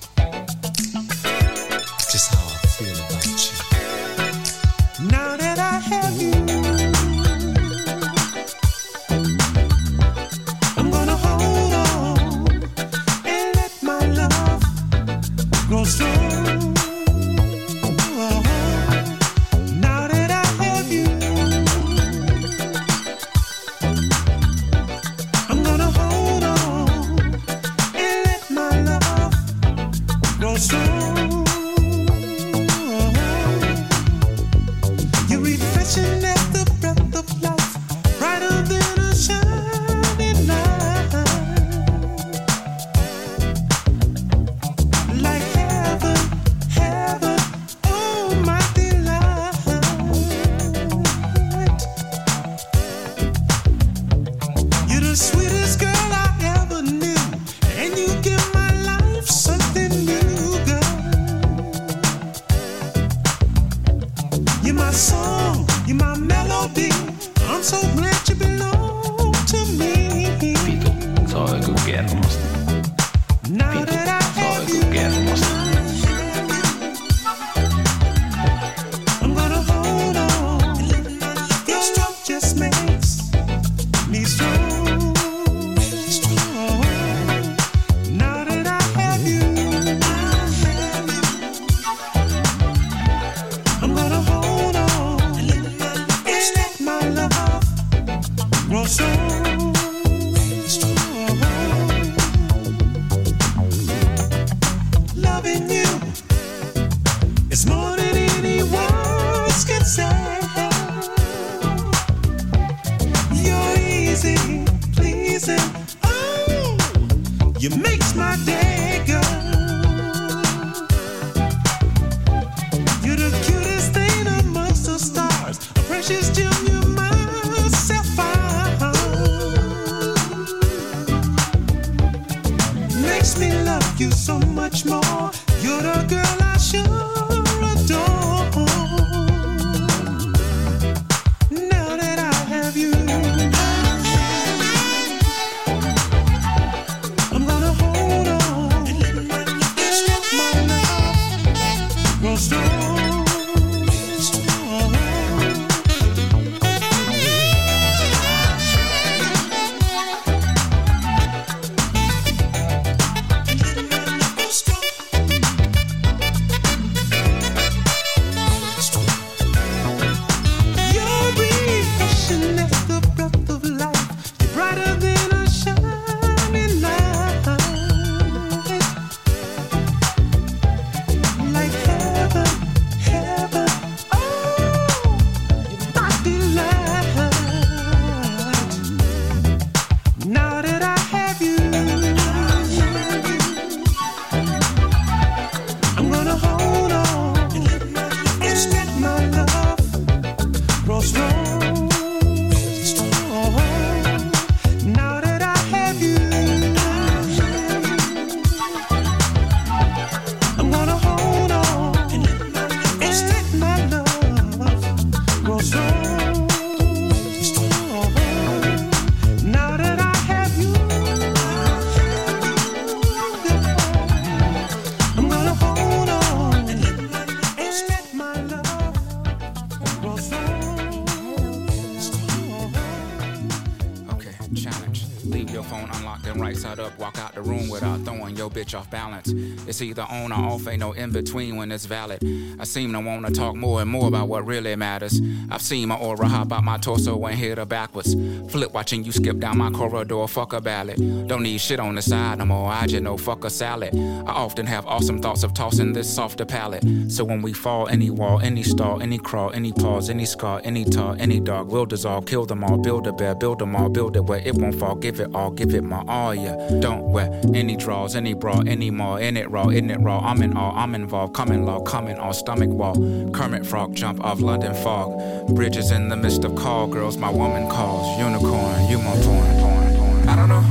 It's either on or off, ain't no in between when it's valid. I seem to wanna talk more and more about what really matters. I've seen my aura hop out my torso and hit her backwards. Flip watching you skip down my corridor, fuck a ballad. Don't need shit on the side no more, I just know fuck a salad. I often have awesome thoughts of tossing this softer palate. So when we fall, any wall, any stall, any crawl, any pause, any scar, any tar, any dog will dissolve, kill them all, build a bear, build them all, build it where it won't fall, give it all, give it my all, yeah. Don't wear any draws, any bra, any more, in it raw, in it raw, I'm in all, I'm involved, coming law, coming on stomach wall. Kermit frog jump off London fog. Bridges in the midst of call girls, my woman calls. Unicorn, you my porn, porn, porn. I don't know,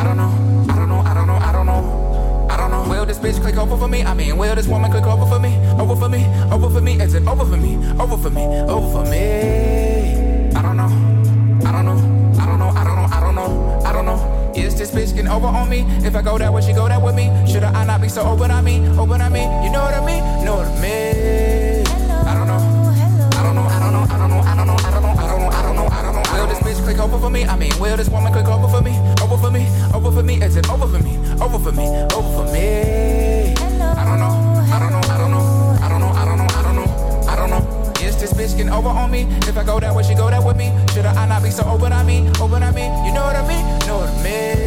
I don't know, I don't know, I don't know, I don't know. I don't know. Will this bitch click over for me? I mean, will this woman click over for me? Over for me? Over for me? Is it over for me? Over for me? Over for me? I don't know. Is this bitch getting over on me? If I go that way, she go that with me. Should I not be so open on me? Open on me? You know what I mean? Know what I mean? I don't know. I don't know. I don't know. I don't know. I don't know. I don't know. I don't know. I don't know. Will this bitch click over for me? I mean, will this woman click over for me? Over for me? Over for me? Is it over for me? Over for me? Over for me? I don't know. I don't know. I don't know. I don't know. I don't know. I don't know. I don't know. Is this bitch getting over on me? If I go that way, she go that with me. Should I not be so open on me? Open on me? You know what I mean? Know what I mean?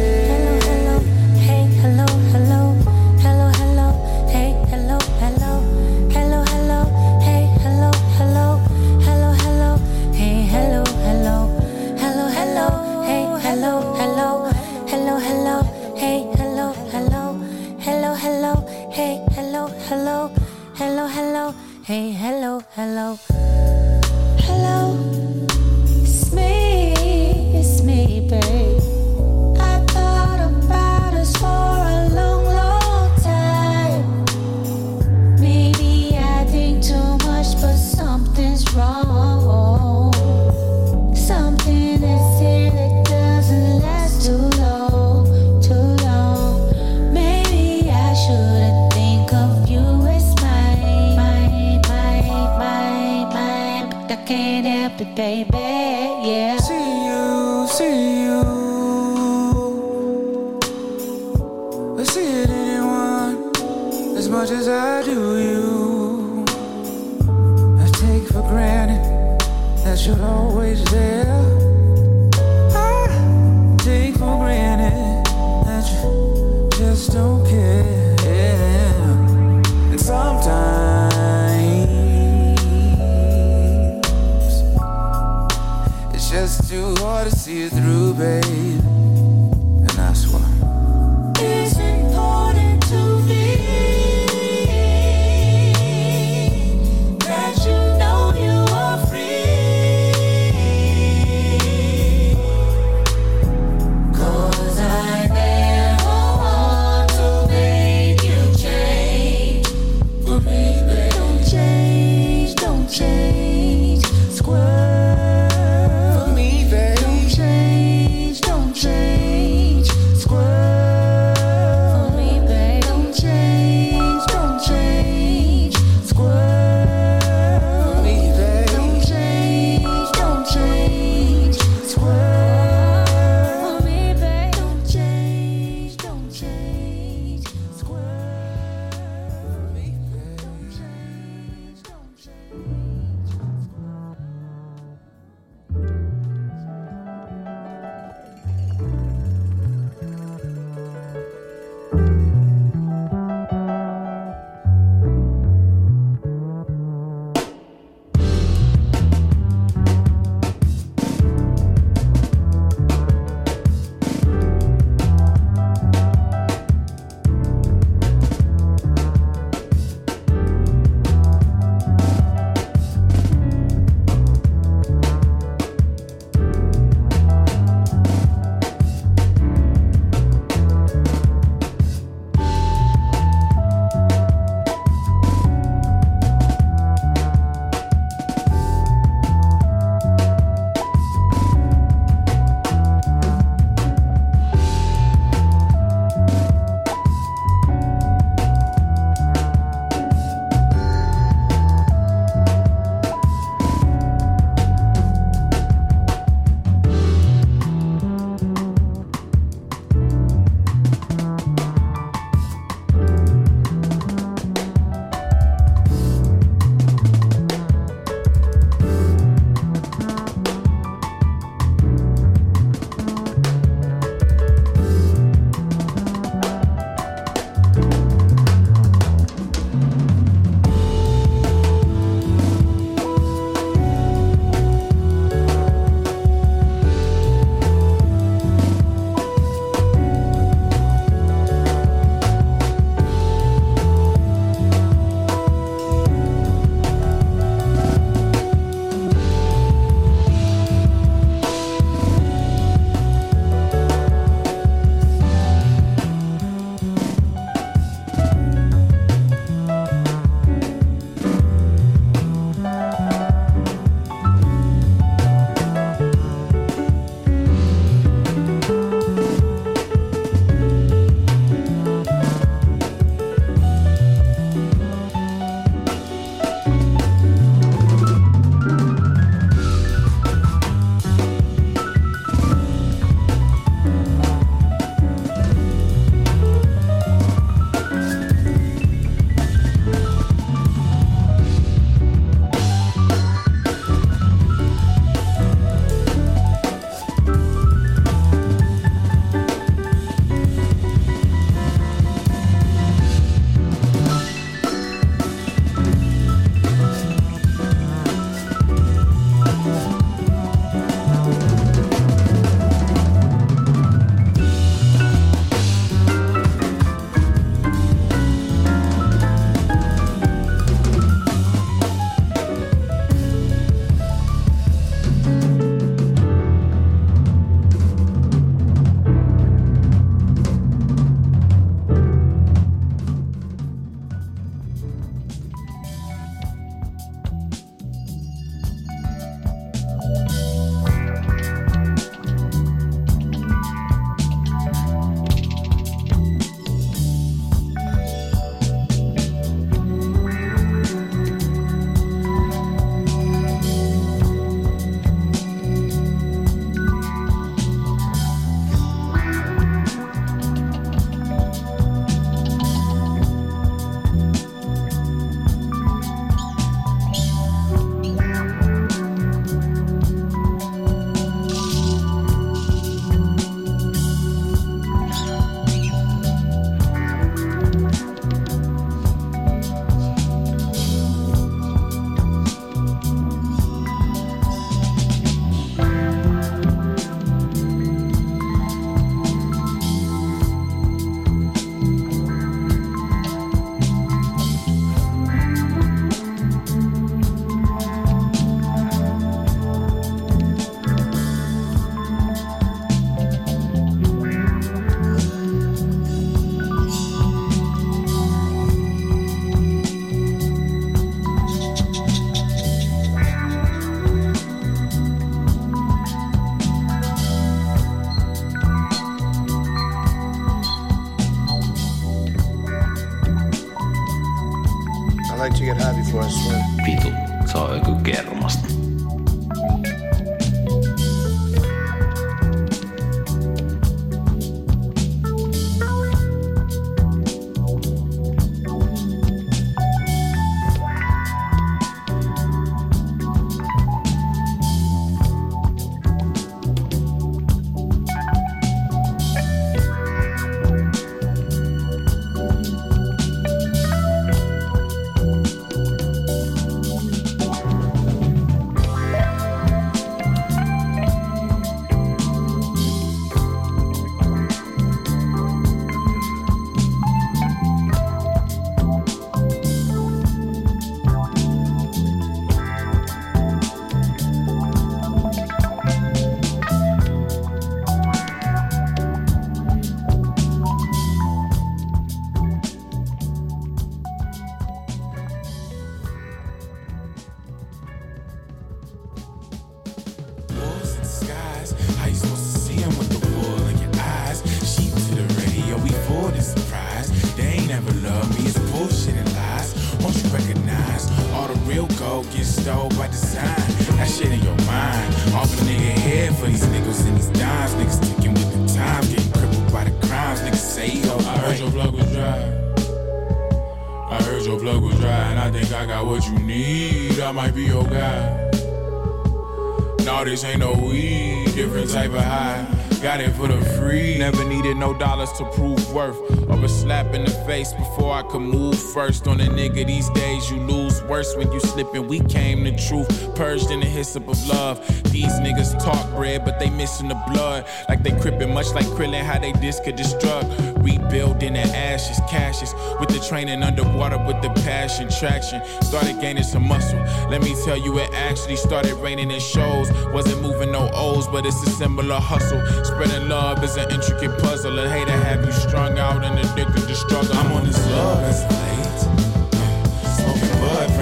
Ain't no weed, different type of high. Got it for the free. Never needed no dollars to prove worth. Or a slap in the face before I could move first. On a nigga these days, you lose worse when you slipping. We came the truth, purged in the hyssop of love. These niggas talk bread, but they missing the blood. Like they crippin', much like Krillin, how they disc a drug. Rebuilding the ashes, cashes. With the training underwater with the passion, traction. Started gaining some muscle. Let me tell you, it actually started raining in shows. Wasn't moving no O's, but it's a symbol of hustle. Spreading love is an intricate puzzle. A hater have you strung out and addicted to struggle. I'm on this love as late.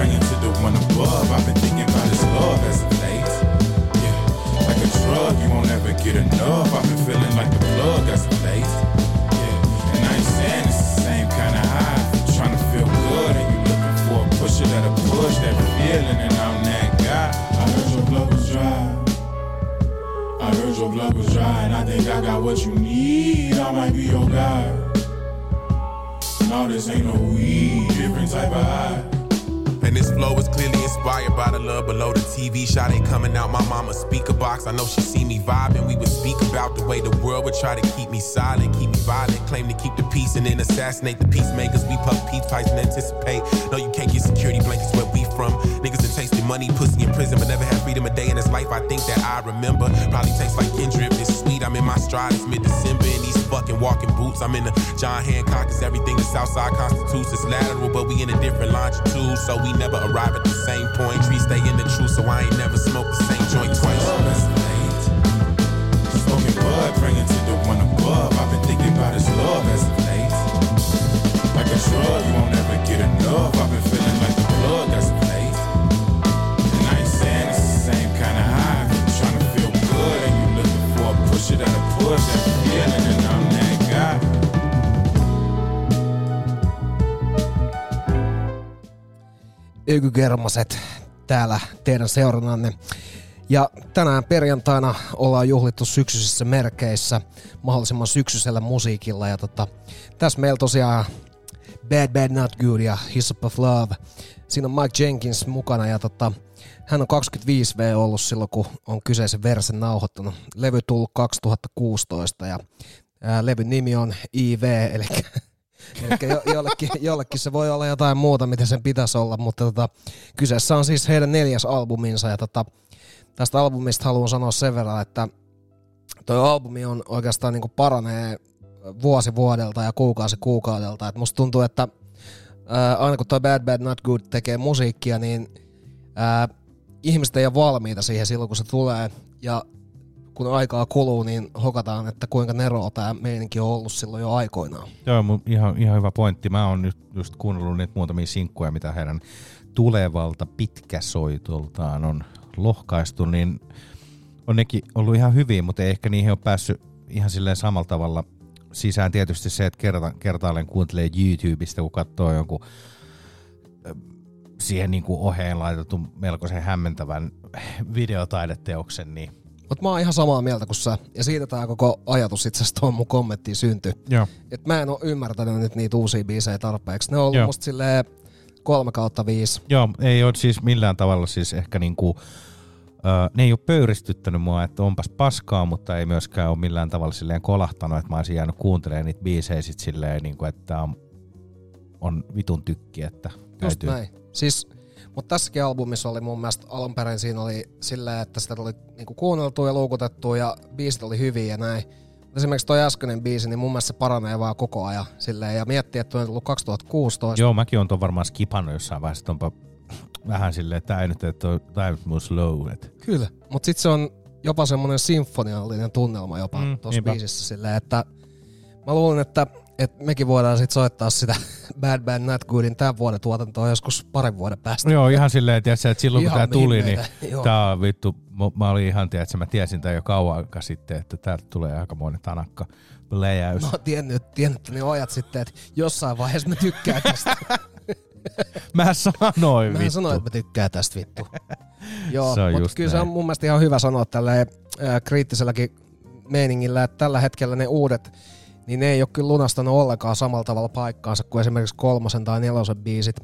Praying to the one above. I've been thinking about this love as of late. Yeah. Like a drug, you won't ever get enough. I've been feeling like the plug as of late. Yeah. And I ain't saying it's the same kind of high. If trying to feel good and you looking for a pusher that'll push that feeling, and I'm that guy. I heard your blood was dry. I heard your blood was dry, and I think I got what you need. I might be your guy. No, this ain't no weed, different type of high. And this flow is clearly inspired by the love below the TV shot ain't coming out my mama's speaker box. I know she see me vibing. We would speak about the way the world would try to keep me silent, keep me violent, claim to keep the peace and then assassinate the peacemakers. We puff peace pipes and anticipate. No, you can't get security blankets where we from. Niggas that tasted money, pussy in prison, but never had freedom a day in his life. I think that I remember. Probably tastes like Kendrick. It's sweet. I'm in my stride. It's mid-December in these fucking walking boots. I'm in the John Hancock. Is everything the Southside constitutes. It's lateral, but we in a different longitude, so we never arrive at the same point. Trees stay in the truth, so I ain't never smoked the same joint twice. Smoking bud, praying to the one above. I've been thinking about his love as late. Like a drug, you won't ever get enough. I've been feeling Ykygermaset täällä teidän seurannanne. Ja tänään perjantaina ollaan juhlittu syksyisissä merkeissä mahdollisimman syksyisellä musiikilla. Ja tota, tässä meillä tosiaan Bad Bad Not Good ja His of Love. Siinä on Mike Jenkins mukana ja tota, hän on 25V ollut silloin, kun on kyseisen versen nauhoittanut. Levy tullut 2016 ja ää, levyn nimi on IV, eli Eli jo, jollekin, jollekin se voi olla jotain muuta, mitä sen pitäisi olla, mutta tota, kyseessä on siis heidän neljäs albuminsa ja tota, tästä albumista haluan sanoa sen verran, että toi albumi on oikeastaan niin paranee vuosi vuodelta ja kuukausi kuukaudelta. Et musta tuntuu, että ää, aina kun toi Bad Bad Not Good tekee musiikkia, niin ää, ihmiset ei ole valmiita siihen silloin, kun se tulee. Ja kun aikaa kuluu, niin hokataan, että kuinka neroa tämä meininki on ollut silloin jo aikoinaan. Joo, mun ihan, ihan hyvä pointti. Mä oon nyt just kuunnellut niitä muutamia sinkkuja, mitä heidän tulevalta pitkäsoitoltaan on lohkaistu, niin on nekin ollut ihan hyviä, mutta ei ehkä niihin ole päässyt ihan silleen samalla tavalla sisään. Tietysti se, että kerta, kertaalleen kuuntelee YouTubesta, kun katsoo jonkun siihen niinku oheen laitettu melkoisen hämmentävän videotaideteoksen, niin Mutta mä oon ihan samaa mieltä kuin sä. Ja siitä tää koko ajatus itse asiassa tuohon mun kommenttiin syntyi. Joo. Et mä en oo ymmärtänyt nyt niitä uusia biisejä tarpeeksi. Ne on ollut Joo. musta silleen kolme kautta viisi. Joo, ei ole siis millään tavalla siis ehkä niinku, ö, ne ei ole pöyristyttänyt mua, että onpas paskaa, mutta ei myöskään ole millään tavalla silleen kolahtanut, että mä olisin jäänyt kuuntelemaan niitä biisejä sit silleen, niinku, että on, on vitun tykki, että Just täytyy. näin. Siis, mutta tässäkin albumissa oli mun mielestä alun perin siinä oli silleen, että sitä tuli niinku kuunneltu ja luukutettu ja biisit oli hyviä ja näin. Mut Esimerkiksi toi äskeinen biisi, niin mun mielestä se paranee vaan koko ajan. Silleen, ja miettii, että toi on tullut 2016. Joo, mäkin on ton varmaan skipannut jossain vaiheessa, onpa vähän silleen, että ei nyt, että tää nyt mun slow. Et. Kyllä, mutta sitten se on jopa semmoinen symfoniallinen tunnelma jopa Mm, tuossa biisissä silleen, että mä luulen, että, että mekin voidaan sitten soittaa sitä (laughs) Bad Bad Not Goodin tämän vuoden tuotantoa joskus parin vuoden päästä. Joo, ihan silleen, tiedätkö, että silloin kun Ihan tää tuli, niin joo. tää on vittu, mä, mä olin ihan, tiedätkö, mä tiesin tän jo kauan aikaa sitten, että täältä tulee aikamoinen tanakka läjäys. Mä oon tiennyt, tiennyt ne ajat sitten, että jossain vaiheessa mä tykkään tästä. (laughs) Mä sanoin, Mä vittu. sanoin, että mä tykkään tästä vittu. (laughs) Joo, mutta kyllä se on näin. mun mielestä ihan hyvä sanoa tälleen äh, kriittiselläkin meiningillä, että tällä hetkellä ne uudet, niin ne ei ole kyllä lunastanut ollenkaan samalla tavalla paikkaansa kuin esimerkiksi kolmosen tai nelosen biisit.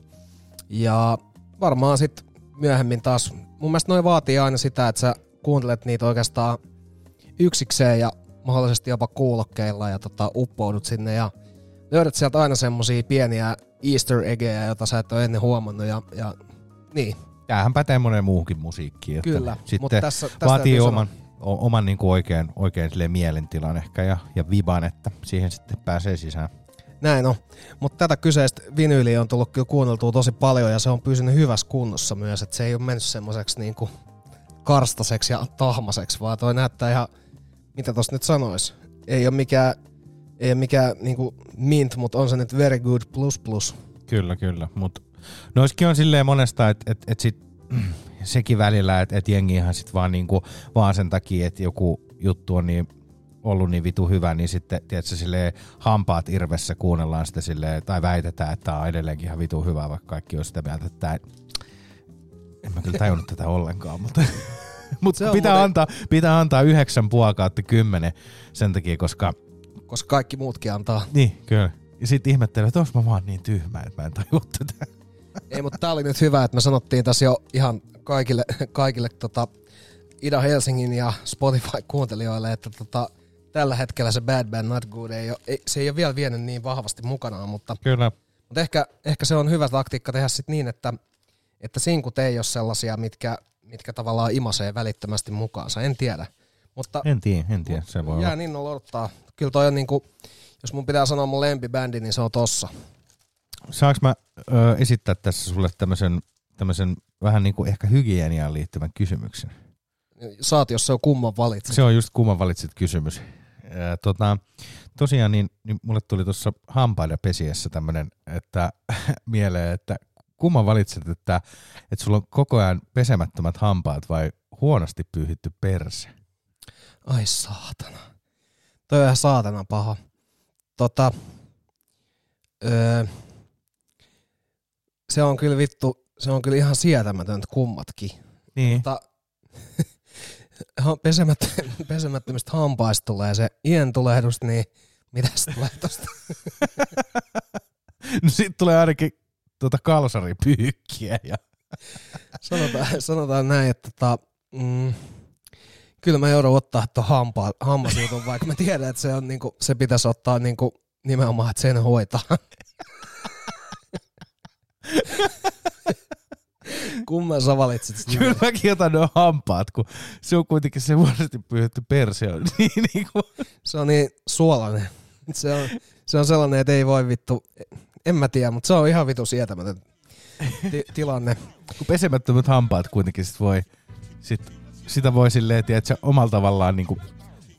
Ja varmaan sitten myöhemmin taas, mun mielestä noi vaatii aina sitä, että sä kuuntelet niitä oikeastaan yksikseen ja mahdollisesti jopa kuulokkeilla ja tota, uppoudut sinne ja löydät sieltä aina semmosia pieniä easter eggejä, joita sä et ole ennen huomannut ja, ja niin. Tämähän pätee moneen muuhunkin musiikkiin. Kyllä, mutta tässä- tästä vaatii oman, o- oman niin kuin oikein, oikein mielentilan ehkä ja, ja viban, että siihen sitten pääsee sisään. Näin on. Mutta tätä kyseistä vinyyliä on tullut kyllä kuunneltua tosi paljon ja se on pysynyt hyvässä kunnossa myös, että se ei ole mennyt semmoiseksi niinku karstaseksi ja tahmaseksi, vaan toi näyttää ihan, mitä tossa nyt sanois, ei ole mikään, ei ole mikään niinku mint, mutta on se nyt very good plus plus. Kyllä, kyllä. Mutta noiskin on silleen monesta, että et, et sit, sekin välillä, että et jengi ihan sit vaan, niinku, vaan sen takia, että joku juttu on niin ollut niin vitu hyvä, niin sitten tiedätkö, silleen, hampaat irvessä kuunnellaan sitä silleen, tai väitetään, että tämä on edelleenkin ihan vitu hyvä, vaikka kaikki on sitä mieltä, että tää, en mä kyllä tajunnut tätä ollenkaan, mutta, (laughs) mutta pitää, muuten- antaa, pitää antaa yhdeksän puoli kautta kymmenen sen takia, koska Koska kaikki muutkin antaa. niin, kyllä. Ja sitten ihmettelee, että onko mä vaan niin tyhmä, että mä en tajua tätä. Ei, mutta tää oli nyt hyvä, että me sanottiin tässä jo ihan kaikille, kaikille tota Ida Helsingin ja Spotify-kuuntelijoille, että tota, tällä hetkellä se Bad Bad Not Good ei ole, ei, se ei ole vielä vienyt niin vahvasti mukanaan, mutta, Kyllä. mutta ehkä, ehkä, se on hyvä taktiikka tehdä sit niin, että, että sinkut ei ole sellaisia, mitkä, mitkä tavallaan imasee välittömästi mukaansa, en tiedä. Mutta En tiedä, en tiedä, se voi jää olla. niin odottaa. Kyllä toi on niinku, jos mun pitää sanoa mun lempibändi, niin se on tossa. Saanko mä ö, esittää tässä sulle tämmöisen, tämmöisen vähän niin kuin ehkä hygieniaan liittyvän kysymyksen? Saat, jos se on kumman valitset. Se on just kumman valitsit kysymys. Ja, tota, tosiaan niin, niin mulle tuli tuossa hampaiden pesiessä tämmöinen, että (laughs) mieleen, että kumman valitset, että, että sulla on koko ajan pesemättömät hampaat vai huonosti pyyhitty perse? Ai saatana. Toi on ihan saatana paha. Tota, öö, se on kyllä vittu, se on kyllä ihan sietämätöntä kummatkin. Niin. (laughs) Mutta pesemättä, (laughs) pesemättömistä hampaista tulee se ien tulehdus, niin mitä se tulee tosta? (laughs) No sit tulee ainakin tuota kalsaripyykkiä ja sanotaan, sanotaan näin, että tota, mm, kyllä mä joudun ottaa tuon hampa, hammasjutun, vaikka mä tiedän, että se, on niinku, se pitäisi ottaa niinku, nimenomaan, että sen hoitaa. (laughs) Kumman sä valitsit sit Kyllä mäkin otan nuo hampaat, kun se on kuitenkin se huonosti pyyhitty perse. On (laughs) niin, niin kuin. Se on niin suolainen. Se on, se on sellainen, että ei voi vittu, en mä tiedä, mutta se on ihan vitu sietämätön ti- tilanne. Kun pesemättömät hampaat kuitenkin sit voi, sit, sitä voi silleen, tiedätkö, omalla tavallaan, niin kuin,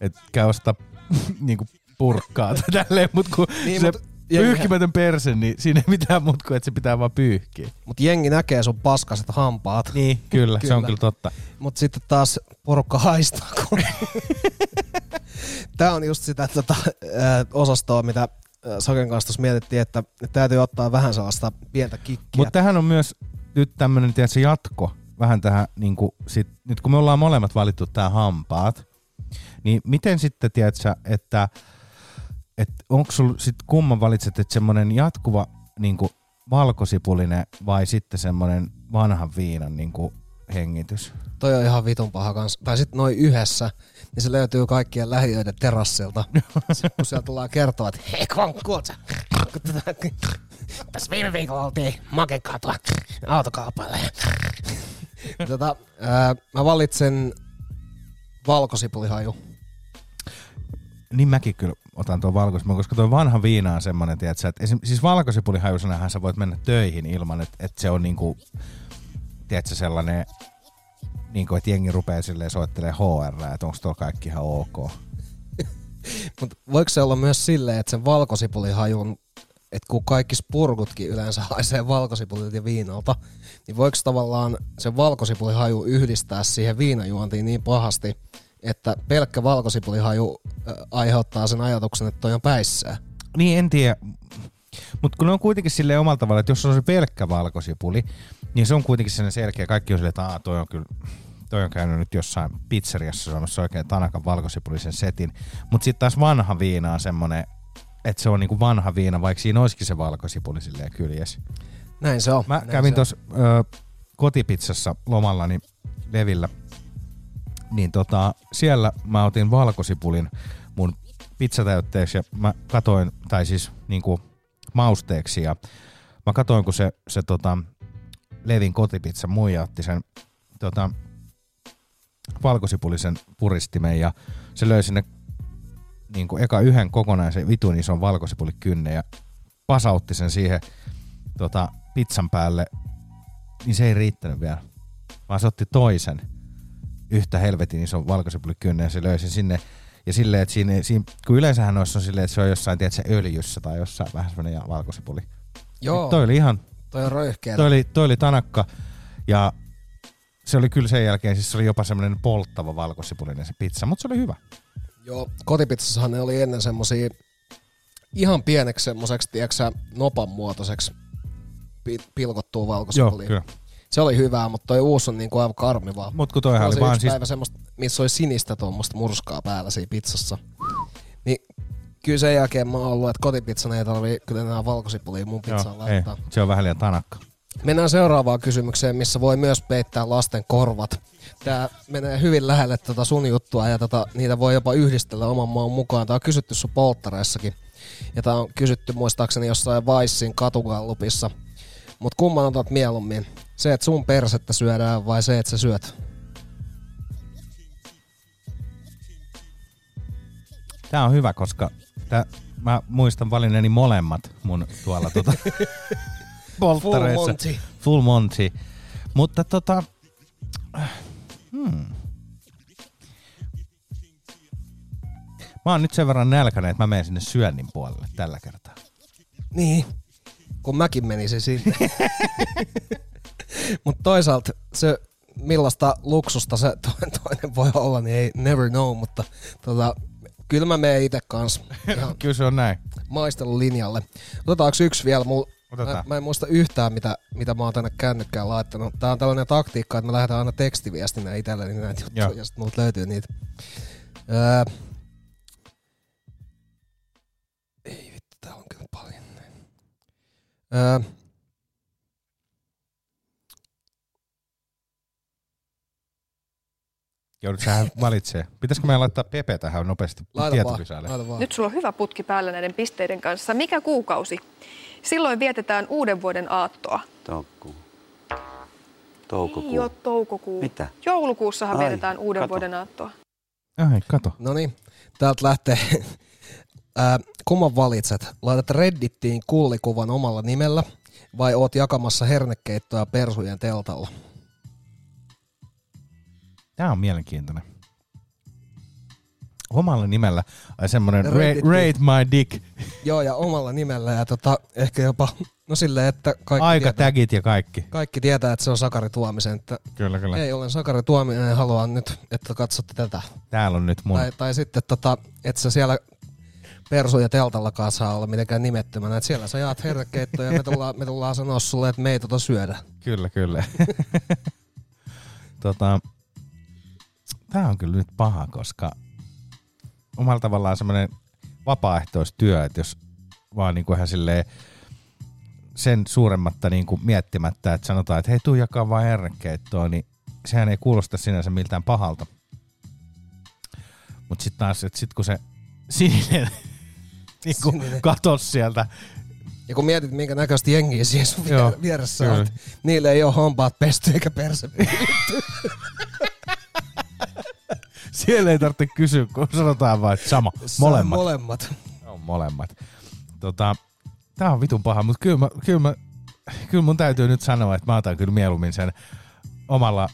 että käy ostaa (laughs) niin purkkaa tai tälleen, mutta kun Niin, se mut pyyhkimätön perse, niin siinä ei mitään muuta kuin, että se pitää vaan pyyhkiä. Mutta jengi näkee sun paskaset hampaat. Niin, kyllä, se on kyllä totta. Mutta sitten taas porukka haistaa. Kun... Tämä on just sitä tota, osastoa, mitä Saken kanssa tuossa mietittiin, että täytyy ottaa vähän sellaista pientä kikkiä. Mutta tähän on myös nyt tiedätkö, jatko vähän tähän, niin kuin, sit, nyt kun me ollaan molemmat valittu tää hampaat, niin miten sitten, tiedätkö, että, että onko sulla sit kumman valitset, että semmoinen jatkuva niin kuin valkosipulinen vai sitten semmoinen vanhan viinan niin kuin hengitys? Toi on ihan vitun paha kans. Tai sitten noin yhdessä, niin se löytyy kaikkien lähiöiden terassilta. (laughs) Sit kun sieltä tullaan kertoa, että hei kun kuulta, tässä viime viikolla oltiin makekatua autokaupalla. tota, ää, mä valitsen valkosipulihaju. Niin mäkin kyllä otan tuon valkosipulin, koska tuo vanha viina on semmoinen, tiedätkö, että esim, siis valkosipulihajusanahan sä voit mennä töihin ilman, että, että se on niinku, tiedätkö, sellainen, niinku, että jengi rupeaa silleen soittelee HR, että onko tuo kaikki ihan ok. (laughs) Mutta voiko se olla myös silleen, että sen valkosipulihajun, että kun kaikki spurgutkin yleensä haisee valkosipulilta ja viinalta, niin voiko tavallaan sen valkosipulihaju yhdistää siihen viinajuontiin niin pahasti, että pelkkä valkosipulihaju aiheuttaa sen ajatuksen, että toi on päissään? Niin, en tiedä. Mutta kun ne on kuitenkin silleen omalla tavalla, että jos on se pelkkä valkosipuli, niin se on kuitenkin sellainen selkeä. Kaikki on silleen, että Aa, toi on kyllä toi on käynyt nyt jossain pizzeriassa saamassa oikein tanakan valkosipulisen setin. Mutta sitten taas vanha viina on semmoinen, että se on niinku vanha viina, vaikka siinä olisikin se valkosipuli silleen kyljes. Näin se on. Mä näin kävin tuossa kotipizzassa lomallani Levillä, niin tota, siellä mä otin valkosipulin mun pizzatäytteeksi ja mä katoin, tai siis niinku mausteeksi ja mä katoin, kun se, se tota, Levin kotipizza muija otti sen tota, valkosipulisen puristimen ja se löi sinne niin kuin eka yhden kokonaisen vitun ison valkosipulikynne ja pasautti sen siihen tota, pizzan päälle, niin se ei riittänyt vielä. Vaan se otti toisen yhtä helvetin ison valkosipulykynne ja se löi sen sinne. Ja silleen, että siinä, siinä kun yleensähän noissa on silleen, että se on jossain, tiedätkö, öljyssä tai jossain vähän semmoinen valkosipuli. Joo. Niin Toi oli ihan, Toi on röyhkeä. toi oli, toi oli tanakka ja se oli kyllä sen jälkeen, siis se oli jopa semmoinen polttava valkosipulinen se pizza, mutta se oli hyvä. Joo, kotipizzassahan ne oli ennen semmosia ihan pieneksi semmoiseksi, tiedätkö nopan muotoiseksi pi- pilkottua valkosipulia. Joo, kyllä. Se oli hyvää, mutta toi uusi on niinku aivan karmivaa. Mut kun toihan oli vaan siis- päivä semmoista, missä oli sinistä tuommoista murskaa päällä siinä pizzassa. Niin kyllä sen jälkeen mä oon ollut, että kotipizzan ei tarvii kyllä enää valkosipulia mun pizzaan Joo, ei, laittaa. se on vähän liian tanakka. Mennään seuraavaan kysymykseen, missä voi myös peittää lasten korvat. Tää menee hyvin lähelle tota sun juttua ja tota, niitä voi jopa yhdistellä oman maan mukaan. Tää on kysytty sun polttareissakin. Ja tää on kysytty muistaakseni jossain Vicein katugallupissa. Mut kumman otat mieluummin? Se, että sun persettä syödään vai se, että sä syöt? Tää on hyvä, koska tää, mä muistan valinneeni molemmat mun tuolla tota, (laughs) polttareissa. Full Monty. Full Monty. Mutta tota, hmm. Mä oon nyt sen verran nälkäinen, että mä menen sinne syönnin puolelle tällä kertaa. Niin, kun mäkin menisin sinne. (laughs) Mutta toisaalta se, millaista luksusta se to- toinen voi olla, niin ei never know, mutta tota, kyllä mä menen itse kanssa (laughs) Kyllä se on näin. maistelulinjalle. Otetaanko yksi vielä? Mul, Otetaan. mä, mä en muista yhtään, mitä, mitä mä oon tänne kännykkään laittanut. Tää on tällainen taktiikka, että mä lähetän aina tekstiviestinä itselleni näitä juttuja, Joo. ja sitten multa löytyy niitä. Öö, ei vittu, täällä on kyllä paljon. Öö, Joudut sähän valitsee. Pitäisikö meidän laittaa Pepe tähän nopeasti laita vaan, tietokysälle? laita vaan. Nyt sulla on hyvä putki päällä näiden pisteiden kanssa. Mikä kuukausi? Silloin vietetään uuden vuoden aattoa. Toukkuu. Ei Toukokuu. ole toukokuu. Mitä? Joulukuussahan Ai, vietetään uuden kato. vuoden aattoa. Ai, kato. No niin, täältä lähtee. (laughs) Ää, kumman valitset? Laitat Reddittiin kullikuvan omalla nimellä vai oot jakamassa hernekeittoa persujen teltalla? Tää on mielenkiintoinen. Omalla nimellä. Ai semmonen rate, my dick. Joo, ja omalla nimellä ja tota, ehkä jopa, no silleen, että kaikki, Aika tietää, tagit ja kaikki. kaikki tietää, että se on Sakari Tuomisen. Että Kyllä, kyllä. ei, olen Sakari Tuominen ja haluan nyt, että katsotte tätä. Täällä on nyt mun. Tai, tai sitten, tota, että sä siellä persuja teltallakaan saa olla mitenkään nimettömänä. Että siellä sä jaat hernekeittoja ja me tullaan, me tullaan sanoa sulle, että me ei tota syödä. Kyllä, kyllä. (laughs) tota, Tämä on kyllä nyt paha, koska omalla tavallaan semmoinen vapaaehtoistyö, että jos vaan niin kuin ihan silleen sen suuremmatta niin kuin miettimättä, että sanotaan, että hei, tuu jakaa vaan hernekeittoa, niin sehän ei kuulosta sinänsä miltään pahalta. Mutta sitten taas, että sit kun se sininen (laughs) niin kuin Sininen. katos sieltä, Ja kun mietit, minkä näköistä jengiä siinä sun Joo, vieressä kyllä. on, niille ei ole hampaat pesty eikä perse. (laughs) siellä ei tarvitse kysyä, kun sanotaan vaan, että sama, molemmat. Molemmat. On molemmat. Tota, tää on vitun paha, mutta kyllä, mä, kyllä, mä, kyllä mun täytyy nyt sanoa, että mä otan kyllä mieluummin sen omalla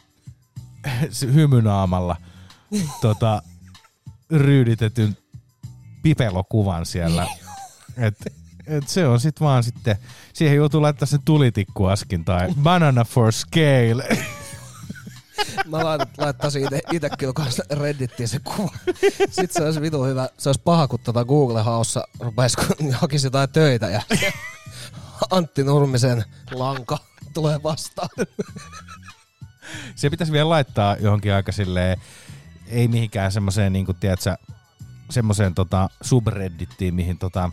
hymynaamalla tota, ryyditetyn pipelokuvan siellä. Et, et se on sit vaan sitten, siihen joutuu laittaa sen tulitikkuaskin tai banana for scale. Mä laitat, laittaisin ite, ite kyllä kans Reddittiin se kuva. Sitten se olisi vitu hyvä. Se olisi paha, kun tota Google Haussa rupesi, kun hakisi jotain töitä ja Antti Nurmisen lanka tulee vastaan. Se pitäisi vielä laittaa johonkin aika silleen, ei mihinkään semmoiseen, niin kuin, tiedätkö, semmoiseen tota, subreddittiin, mihin, tota,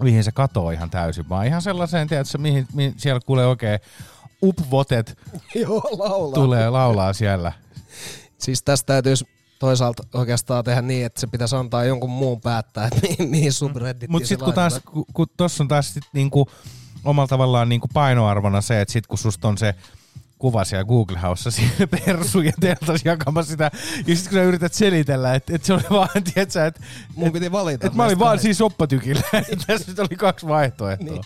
mihin se katoo ihan täysin, vaan ihan sellaiseen, tiedätkö, mihin, mihin siellä kuulee oikein upvotet (laughs) Joo, laulaa. tulee laulaa siellä. Siis tästä täytyisi toisaalta oikeastaan tehdä niin, että se pitäisi antaa jonkun muun päättää, että mihin, mihin subreddittiin Mutta sitten kun taas, kun, kun tuossa on taas sit niinku, omalla tavallaan niinku painoarvona se, että sit kun susta on se kuva siellä Google Haussa siinä (laughs) persujen teltas jakamassa sitä, ja sitten kun sä yrität selitellä, että, että se oli vaan, (laughs) tiedätkö, että Mun piti valita. että mä olin vaan siis soppatykillä, että tässä nyt oli kaksi vaihtoehtoa. Niin.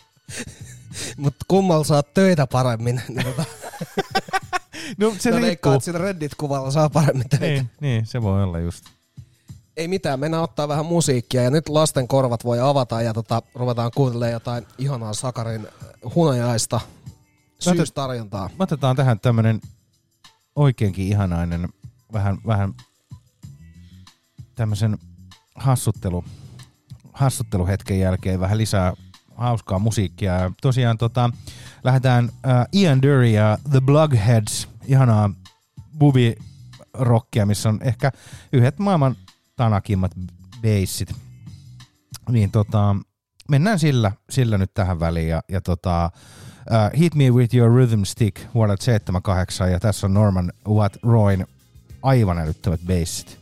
Mutta kummalla saat töitä paremmin. (laughs) Niin tota, No se mä riippuu. sillä Reddit-kuvalla saa paremmin töitä. Niin, niin, se voi olla just. Ei mitään, mennään ottaa vähän musiikkia ja nyt lasten korvat voi avata ja tota, ruvetaan kuuntelemaan jotain ihanaa Sakarin hunajaista syystarjontaa. Me otetaan tähän tämmönen oikeinkin ihanainen, vähän, vähän tämmöisen hassuttelu, hassutteluhetken jälkeen vähän lisää hauskaa musiikkia. Tosiaan tota, lähdetään äh, Ian Dury ja The Blugheads, ihanaa bubi rockia, missä on ehkä yhdet maailman tanakimmat beissit. Niin tota, mennään sillä, sillä nyt tähän väliin ja, ja tota, uh, Hit Me With Your Rhythm Stick vuodelta 78 ja tässä on Norman Watt Royn aivan älyttömät beissit.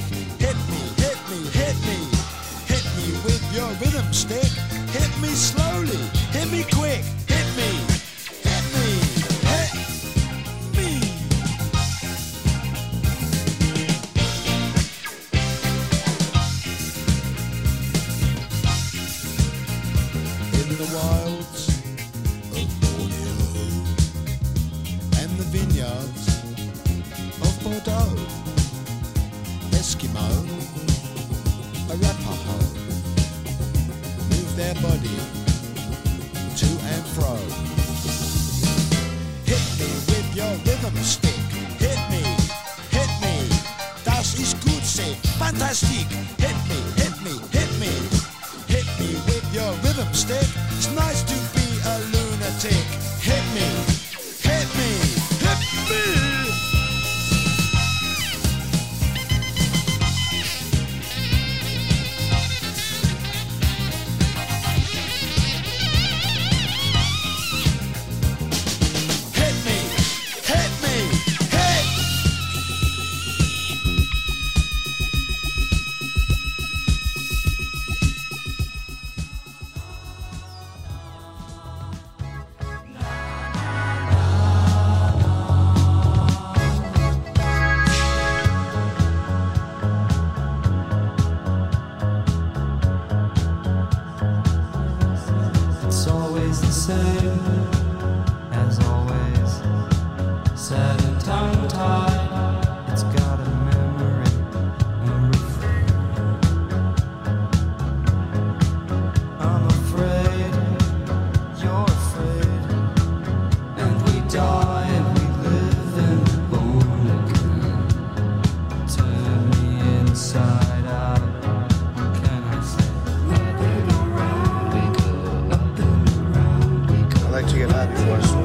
Your rhythm stick. Hit me slowly, hit me quick. Hit me, Plastic get out of here.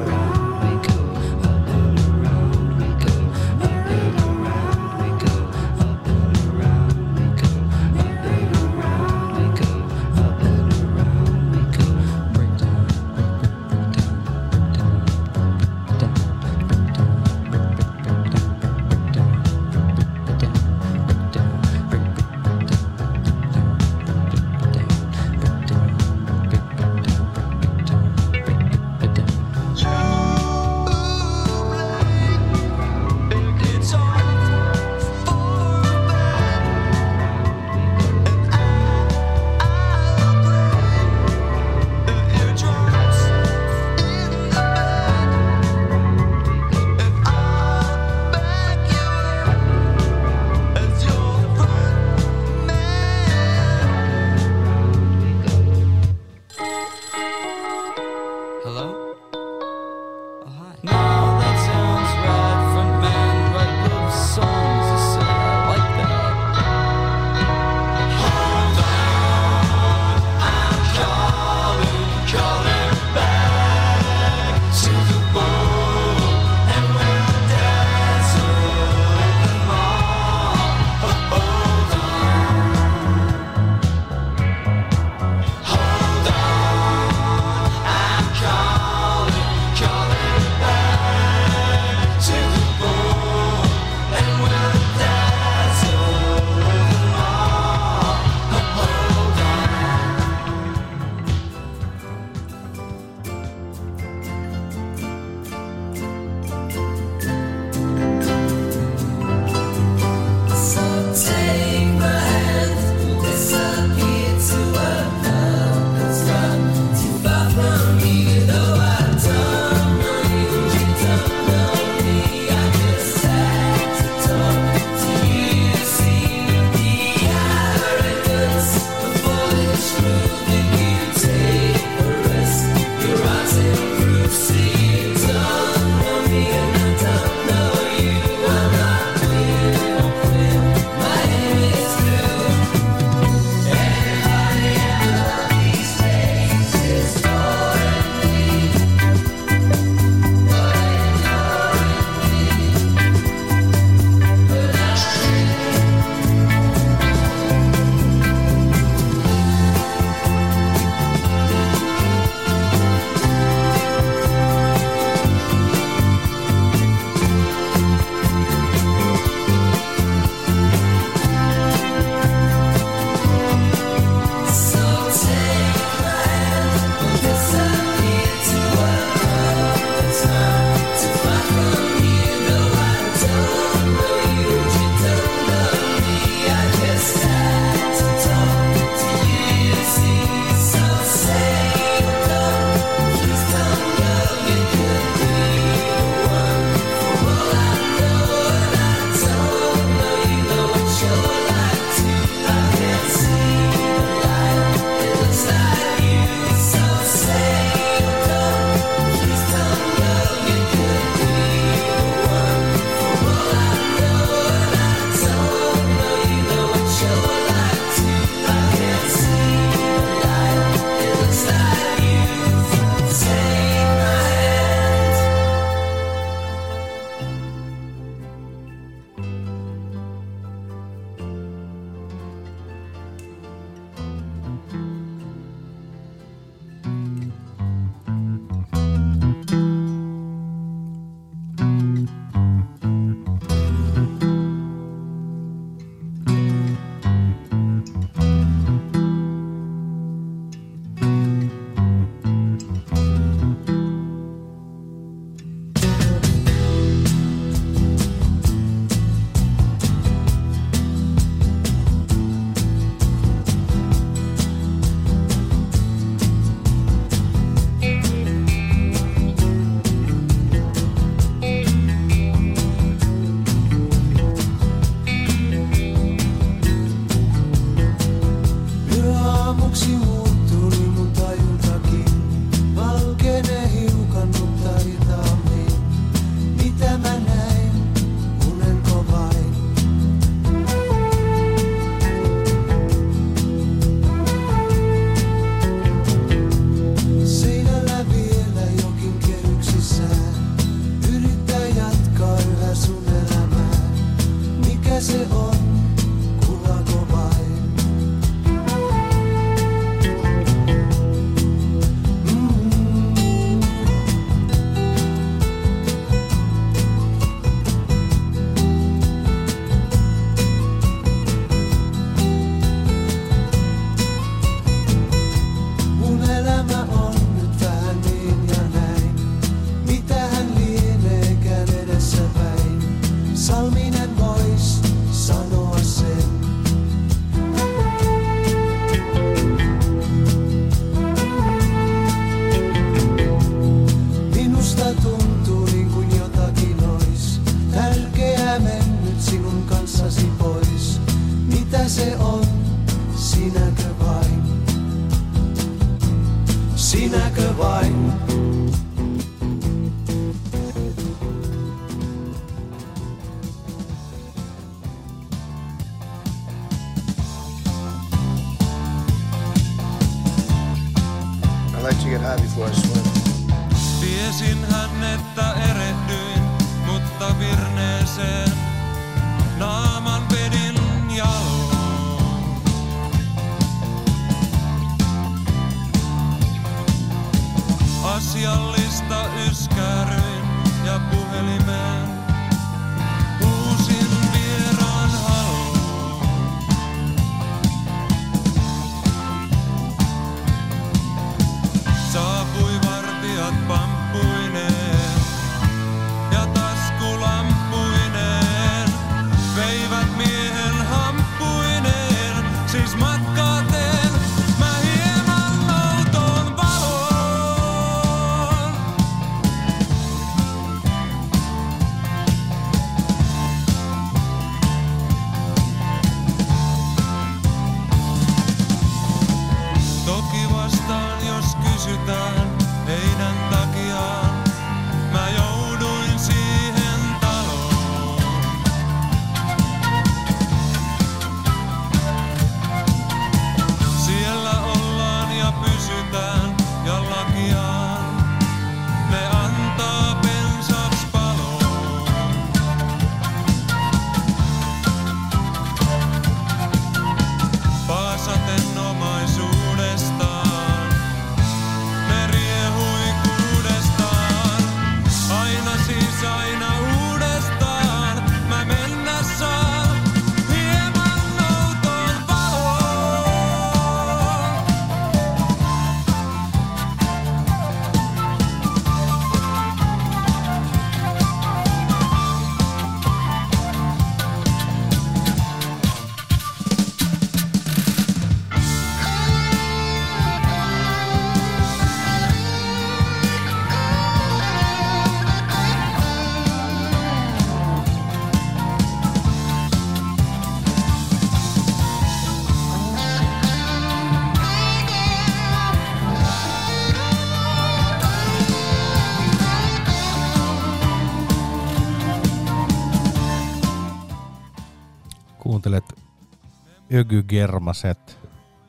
Ögy Germaset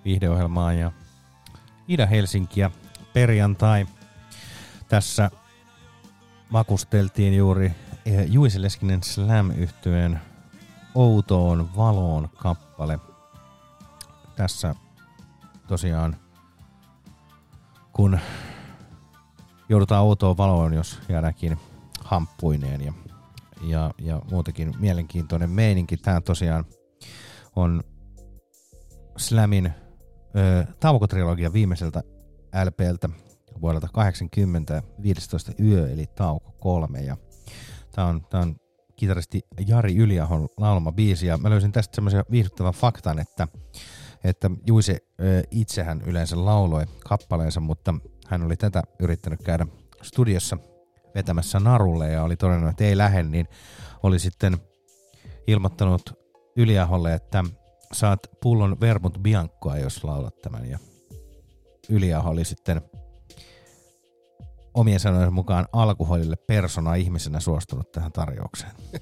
viihdeohjelmaa ja Ida-Helsinkiä perjantai. Tässä makusteltiin juuri eh, Juise Leskinen slam yhtyeen Outoon valoon kappale. Tässä tosiaan kun joudutaan outoon valoon, jos jäädäänkin hamppuineen ja, ja, ja muutenkin mielenkiintoinen meininki. Tämä tosiaan on Slamin ö, taukotrilogian viimeiseltä LPltä vuodelta 80 15 yö eli tauko kolme. Ja tämä on, tää on kitaristi Jari Yliahon laulama biisi. Ja mä löysin tästä semmoisen viihdyttävän faktan, että, että Juise ö, itsehän yleensä lauloi kappaleensa, mutta hän oli tätä yrittänyt käydä studiossa vetämässä narulle ja oli todennut, että ei lähde, niin oli sitten ilmoittanut Yliaholle, että saat pullon Vermut Biancoa, jos laulat tämän. Ja Yliaho oli sitten omien sanojen mukaan alkoholille persona ihmisenä suostunut tähän tarjoukseen. (laughs)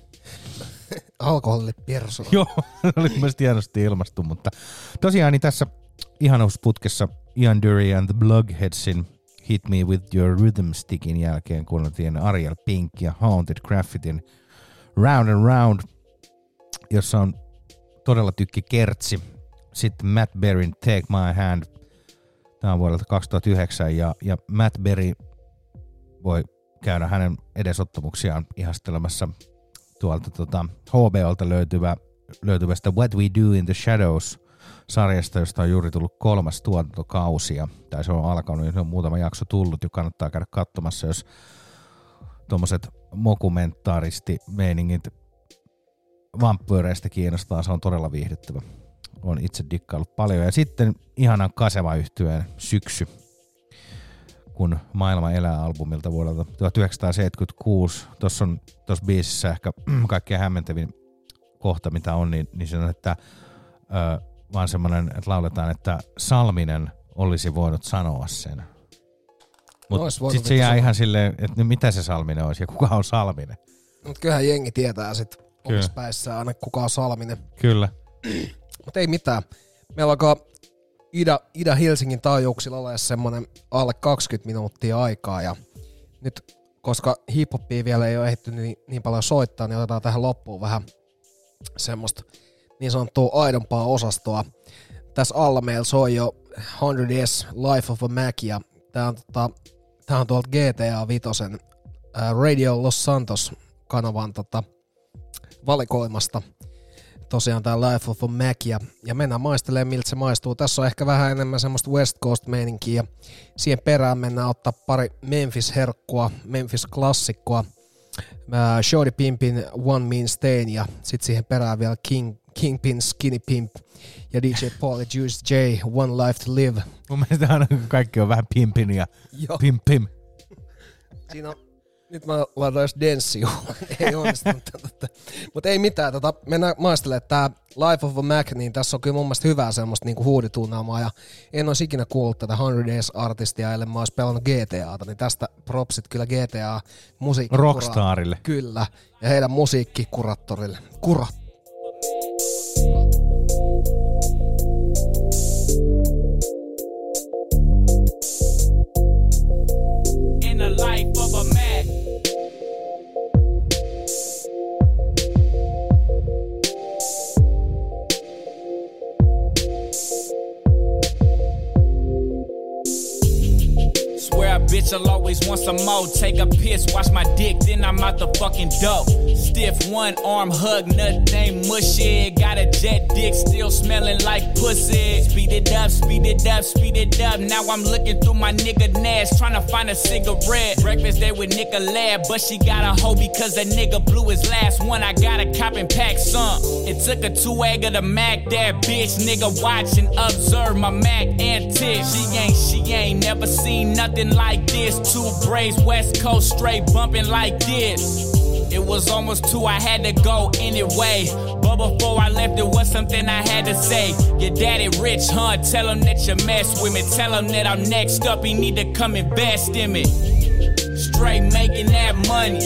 Alkoholille persona. Joo, (laughs) oli mielestäni hienosti ilmastu, mutta tosiaan niin tässä ihanuusputkessa Ian Dury and the Blugheadsin Hit Me With Your Rhythm Stickin jälkeen kuunneltiin Ariel Pink ja Haunted Graffitin Round and Round, jossa on todella tykki kertsi. Sitten Matt Berryn Take My Hand, tämä on vuodelta 2009 ja, ja Matt Berry voi käydä hänen edesottamuksiaan ihastelemassa tuolta tota, HBOlta löytyvä, löytyvästä What We Do in the Shadows sarjasta, josta on juuri tullut kolmas tuotantokausi ja tai se on alkanut ja se on muutama jakso tullut jo kannattaa käydä katsomassa, jos tuommoiset mokumentaaristi meiningit vampyyreistä kiinnostaa, se on todella viihdyttävä. On itse dikkaillut paljon. Ja sitten ihanan kaseva yhtyeen syksy, kun maailma elää albumilta vuodelta 1976. Tuossa on tuossa biisissä ehkä (clears throat) kaikkein hämmentävin kohta, mitä on, niin, niin se on, että ö, vaan semmoinen, että lauletaan, että Salminen olisi voinut sanoa sen. Mutta sitten se jää sanoa. ihan silleen, että no mitä se Salminen olisi ja kuka on Salminen. Mutta kyllähän jengi tietää sit omissa päissään aina kuka on Salminen. Kyllä. Mutta ei mitään. Meillä alkaa Ida, Ida Helsingin taajuuksilla olla semmoinen alle 20 minuuttia aikaa ja nyt koska hiphoppia vielä ei ole ehditty niin, niin paljon soittaa, niin otetaan tähän loppuun vähän semmoista niin sanottua aidompaa osastoa. Tässä alla meillä soi jo 100S Life of a Mac ja tää on, tota, tää on tuolta GTA Vitosen ää, Radio Los Santos kanavan tota, valikoimasta tosiaan tämä Life of a Mac ja, ja mennään maistelemaan miltä se maistuu. Tässä on ehkä vähän enemmän semmoista West Coast meininkiä siihen perään mennään ottaa pari Memphis-herkkua, Memphis-klassikkoa, äh, Shorty Pimpin One Mean Stain ja sitten siihen perään vielä King, Kingpin Skinny Pimp ja DJ Paul ja Juice J One Life to Live. Mun mielestä aina kaikki on vähän pimpin ja Joo. pim pim. Siinä on, nyt mä laitan jos denssiu. (laughs) ei onnistunut. Mutta ei mitään, tota, mennään maistelemaan tää Life of a Mac, niin tässä on kyllä mun mielestä hyvää semmoista niinku huuditunnelmaa, ja en olisi ikinä kuullut tätä 100 Days-artistia, ellei mä ois pelannut GTAta, niin tästä propsit kyllä GTA musiikki. Rockstarille. Kyllä, ja heidän musiikkikuraattorille. Kura. Bitch will always want some more. Take a piss, wash my dick, then I'm out the fucking dope. Stiff one arm hug, nothing mushy. Got a jet dick, still smelling like pussy. Speed it up, speed it up, speed it up. Now I'm looking through my nigga Nash, trying to find a cigarette. Breakfast day with Lab, but she got a hoe because that nigga blew his last one. I got a cop and pack some. It took a two egg of the Mac, that bitch nigga watch and observe my Mac antics. She ain't, she ain't never seen nothing like this. Two braids, West Coast straight bumping like this. It was almost two, I had to go anyway. But before I left, it was something I had to say. Your daddy rich, huh? Tell him that you mess with me. Tell him that I'm next up, he need to come invest in me. Straight making that money.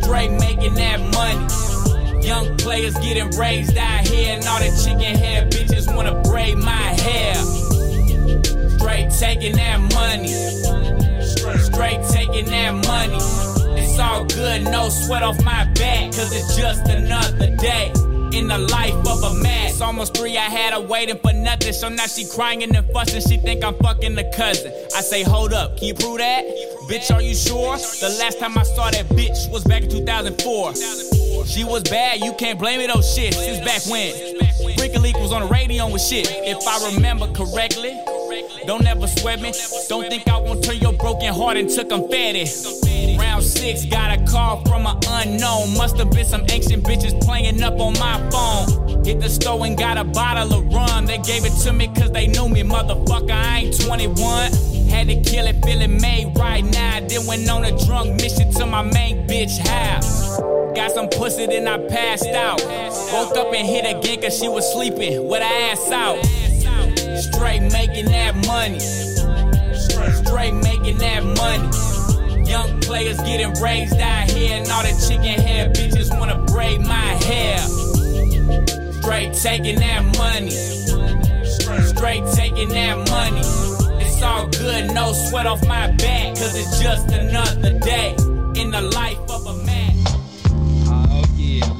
Straight making that money. Young players getting raised out here, and all the chicken hair bitches wanna braid my hair. Straight taking that money. Straight taking that money. It's all good, no sweat off my back, cause it's just another day. In the life of a man. It's almost three, I had her waiting for nothing. So now she crying and fussing. She think I'm fucking the cousin. I say, hold up, can you prove that? Bitch, are you sure? The last time I saw that bitch was back in 2004. She was bad, you can't blame it, oh shit. Since back when? Freaky Leak was on the radio with shit. If I remember correctly. Don't ever sweat me. Don't think I won't turn your broken heart into confetti. Round six, got a call from an unknown. Must have been some ancient bitches playing up on my phone. Hit the store and got a bottle of rum. They gave it to me cause they knew me, motherfucker. I ain't 21. Had to kill it, feeling made right now. Then went on a drunk mission to my main bitch house. Got some pussy, then I passed out. Woke up and hit again cause she was sleeping with her ass out. Straight making that money. Straight making that money. Young players getting raised out here, and all the chicken hair bitches wanna braid my hair. Straight taking that money. Straight taking that money. It's all good, no sweat off my back, cause it's just another day in the life of a man. Oh yeah,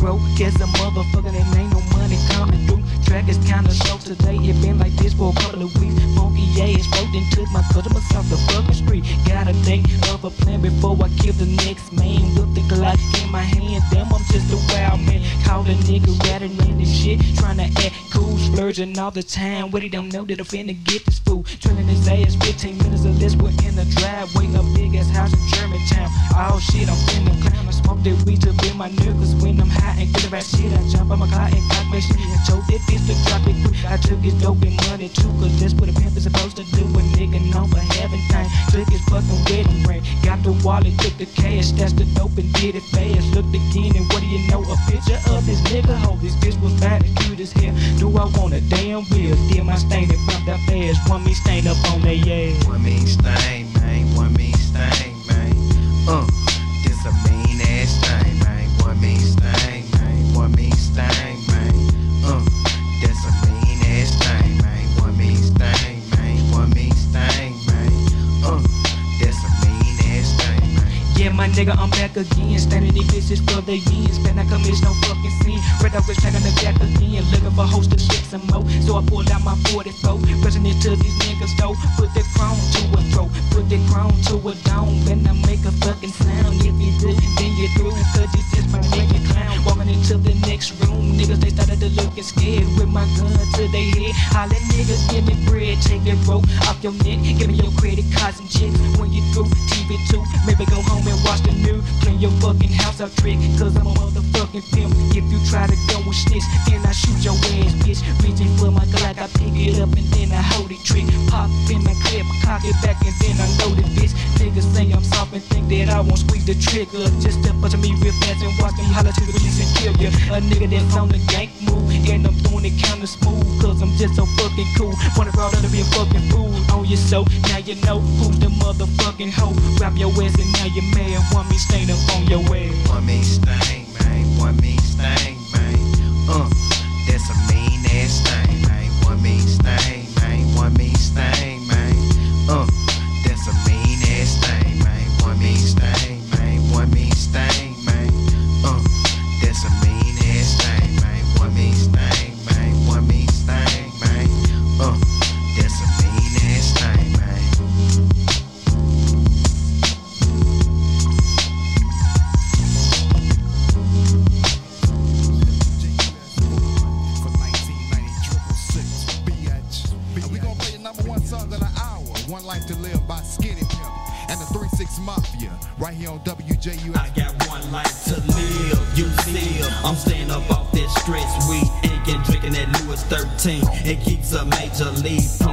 Broke as a motherfucker, and ain't no money coming through. Track is kinda slow today, it been like this for a couple of weeks. Funky ass and took my customers off the fucking street. Gotta think of a plan before I kill the next man. With the Glock in my hand, damn, I'm just a wild man. Call a nigga ratting and shit, trying to act cool, splurging all the time. What he don't know that I'm finna get this fool. Drilling his ass 15 minutes of this, we're in the driveway, a big ass house in Germantown. Oh shit, I'm finna clown. I smoke that weed to be my niggas when I'm high and get that shit. I jump on my car and cock my shit I told that bitch to drop it quick. I took his dope and money too, cause that's what a pimp is supposed to do. A nigga known for having time. Took his fucking wedding ring. Got the wallet, took the cash, that's the dope and did it fast. Looked again and what do you know? A picture of this nigga. Oh, this bitch was bad and cute as hell. Do I want a damn wheel? Still my stain and bump that fast. One me stain up on their ass. One mean stain, man. One mean stain, man. Uh, nigga, I'm back again. Standing these bitches for the ends. Spend I commit no fucking sin. Red up was checking the back again. Looking for host to shit some more. So I pulled out my 44. Pressing it to these niggas though. Put that crown to a throat. Put that crown to a dome. Then I make a fucking sound. If you do, then you through. Cause you just my nigga clown. Walking into the next room. Niggas, they started to looking scared. With my gun to their head. Holla niggas, give me bread. Take that rope off your neck. Give me your credit cards and checks. When you through, TV2. Maybe go home and watch the news. Clean your fucking house out trick. Cause I'm a motherfucking pimp. If you try to go and snitch, then I shoot your ass, bitch. Reaching for my Glock, I pick it up and then I hold it trick. Pop in my clip, cock it back and then I load it, bitch. Niggas say I'm soft and think that I won't squeeze the trigger. Just step up to me real fast and watch me holler to the police and kill ya. A nigga that's on the gank move, and I'm doing it kinda smooth. Cause I'm just so fucking cool. Wanna grow up to be a fucking fool on your soul. Now you know who's the motherfucking hoe. Grab your ass and now you're mad. Want me stain up on your ass. One mean stain, man. One mean stain, man. Uh, that's a mean ass thing, man. One mean stain, man. One mean stain, It keeps a major league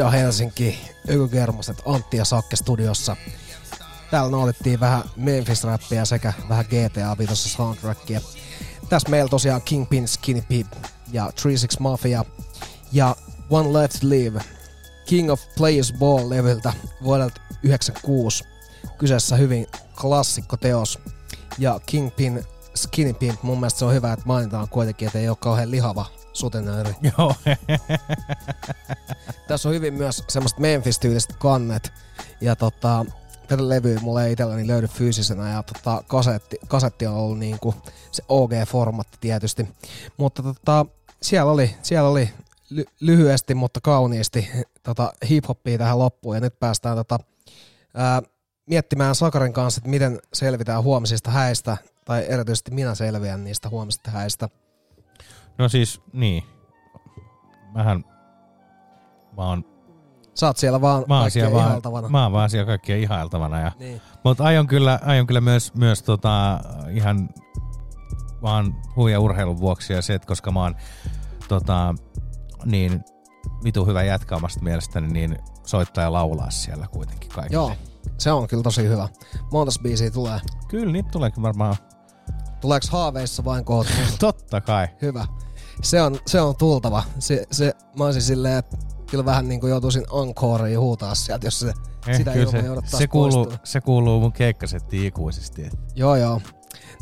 Ida Helsinki, Ökygermaset, Antti ja Sakke studiossa. Täällä nautittiin vähän Memphis-räppiä sekä vähän GTA 5 soundtrackia. Tässä meillä tosiaan Kingpin, Skinny Pip ja 36 Mafia ja One Left Live King of Players Ball-levyltä vuodelta 96. Kyseessä hyvin klassikko teos. Ja Kingpin, Skinny Pimp, mun mielestä se on hyvä, että mainitaan kuitenkin, että ei ole kauhean lihava sutenööri. Joo. (laughs) Tässä on hyvin myös semmoista Memphis-tyyliset kannet. Ja tota, tätä levyä mulle ei itselläni löydy fyysisenä ja tota, kasetti, kasetti on ollut niinku se OG-formatti tietysti. Mutta tota, siellä oli, siellä oli ly- lyhyesti, mutta kauniisti tota, hip-hoppia tähän loppuun ja nyt päästään tota, ää, miettimään Sakarin kanssa, että miten selvitään huomisista häistä, tai erityisesti minä selviän niistä huomisista häistä. No siis, niin. Mähän, mä oon Sä oot siellä vaan mä oon siellä vaan, ihailtavana. mä oon vaan siellä kaikkien ihailtavana. Ja, Niin. Mutta aion kyllä, aion kyllä myös, myös tota, ihan vaan huija urheilun vuoksi ja se, että koska mä oon tota, niin vitu hyvä jätkä omasta mielestäni, niin soittaa ja laulaa siellä kuitenkin kaikille. Joo, se on kyllä tosi hyvä. Montas biisiä tulee? Kyllä, niitä tuleekin varmaan. Tuleeko haaveissa vain kohta? (laughs) Totta kai. Hyvä. Se on, se on tultava. Se, se, mä olisin silleen, että kyllä vähän niin kuin joutuisin encoreen huutaa sieltä, jos se, Eh, sitä ilman se, jouduttaisiin se, kuuluu, poistua. se kuuluu mun keikkasettiin ikuisesti. Joo, joo.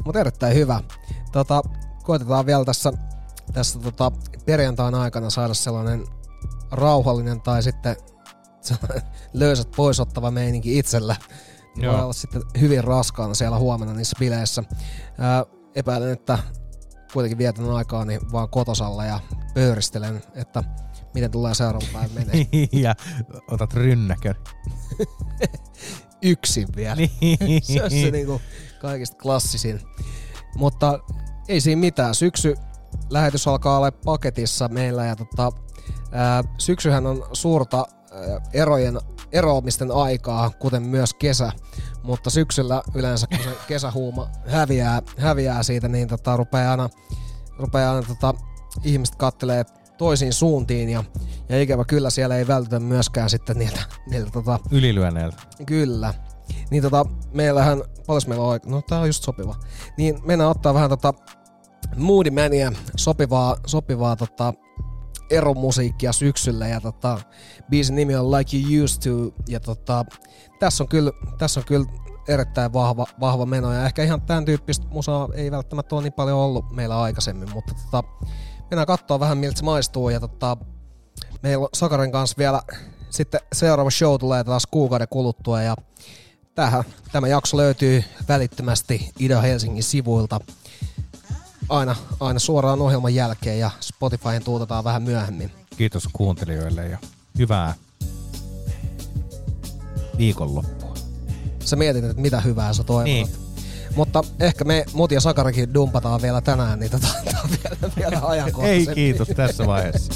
Mutta erittäin hyvä. Tota, koitetaan vielä tässä, tässä tota, perjantain aikana saada sellainen rauhallinen tai sitten (laughs) löysät poisottava meininki itsellä. Niin Voi Joo. olla sitten hyvin raskaana siellä huomenna niissä bileissä. Ää, epäilen, että kuitenkin vietän aikaa niin vaan kotosalla ja pöyristelen, että miten tulee seuraavan päivän (laughs) menee. ja otat rynnäkön. Yksin vielä. Niin. (laughs) se on se niinku kaikista klassisin. Mutta ei siinä mitään. Syksy lähetys alkaa olla paketissa meillä ja tota, ää, syksyhän on suurta ää, erojen, eroamisten aikaa, kuten myös kesä. Mutta syksyllä yleensä, kun se kesähuuma häviää, häviää siitä, niin tota, rupeaa aina, rupeaa aina tota, ihmiset kattelee toisiin suuntiin ja, ja ikävä kyllä siellä ei vältytä myöskään sitten niiltä, niiltä tota, Ylilyönneiltä. Kyllä. Niin tota, meillähän, paljon meillä on aika, no tää on just sopiva. Niin mennään ottaa vähän tota Moody Mania, sopivaa, sopivaa tota eromusiikkia syksyllä ja tota, biisin nimi on Like You Used To ja tota, tässä on kyllä, tässä on kyllä erittäin vahva, vahva meno ja ehkä ihan tämän tyyppistä musaa ei välttämättä ole niin paljon ollut meillä aikaisemmin, mutta tota, mennään katsoa vähän miltä se maistuu ja tota, meillä on Sakarin kanssa vielä sitten seuraava show tulee taas kuukauden kuluttua ja tähän, tämä jakso löytyy välittömästi Ida-Helsingin sivuilta aina, aina suoraan ohjelman jälkeen ja Spotifyhin tuutetaan vähän myöhemmin. Kiitos kuuntelijoille ja hyvää viikonloppua. Sä mietit, että mitä hyvää sä toivot. Niin. Mutta ehkä me Muti ja Sakarikin dumpataan vielä tänään, niin tota, on vielä, vielä ajankohtaisempi. Ei kiitos tässä vaiheessa.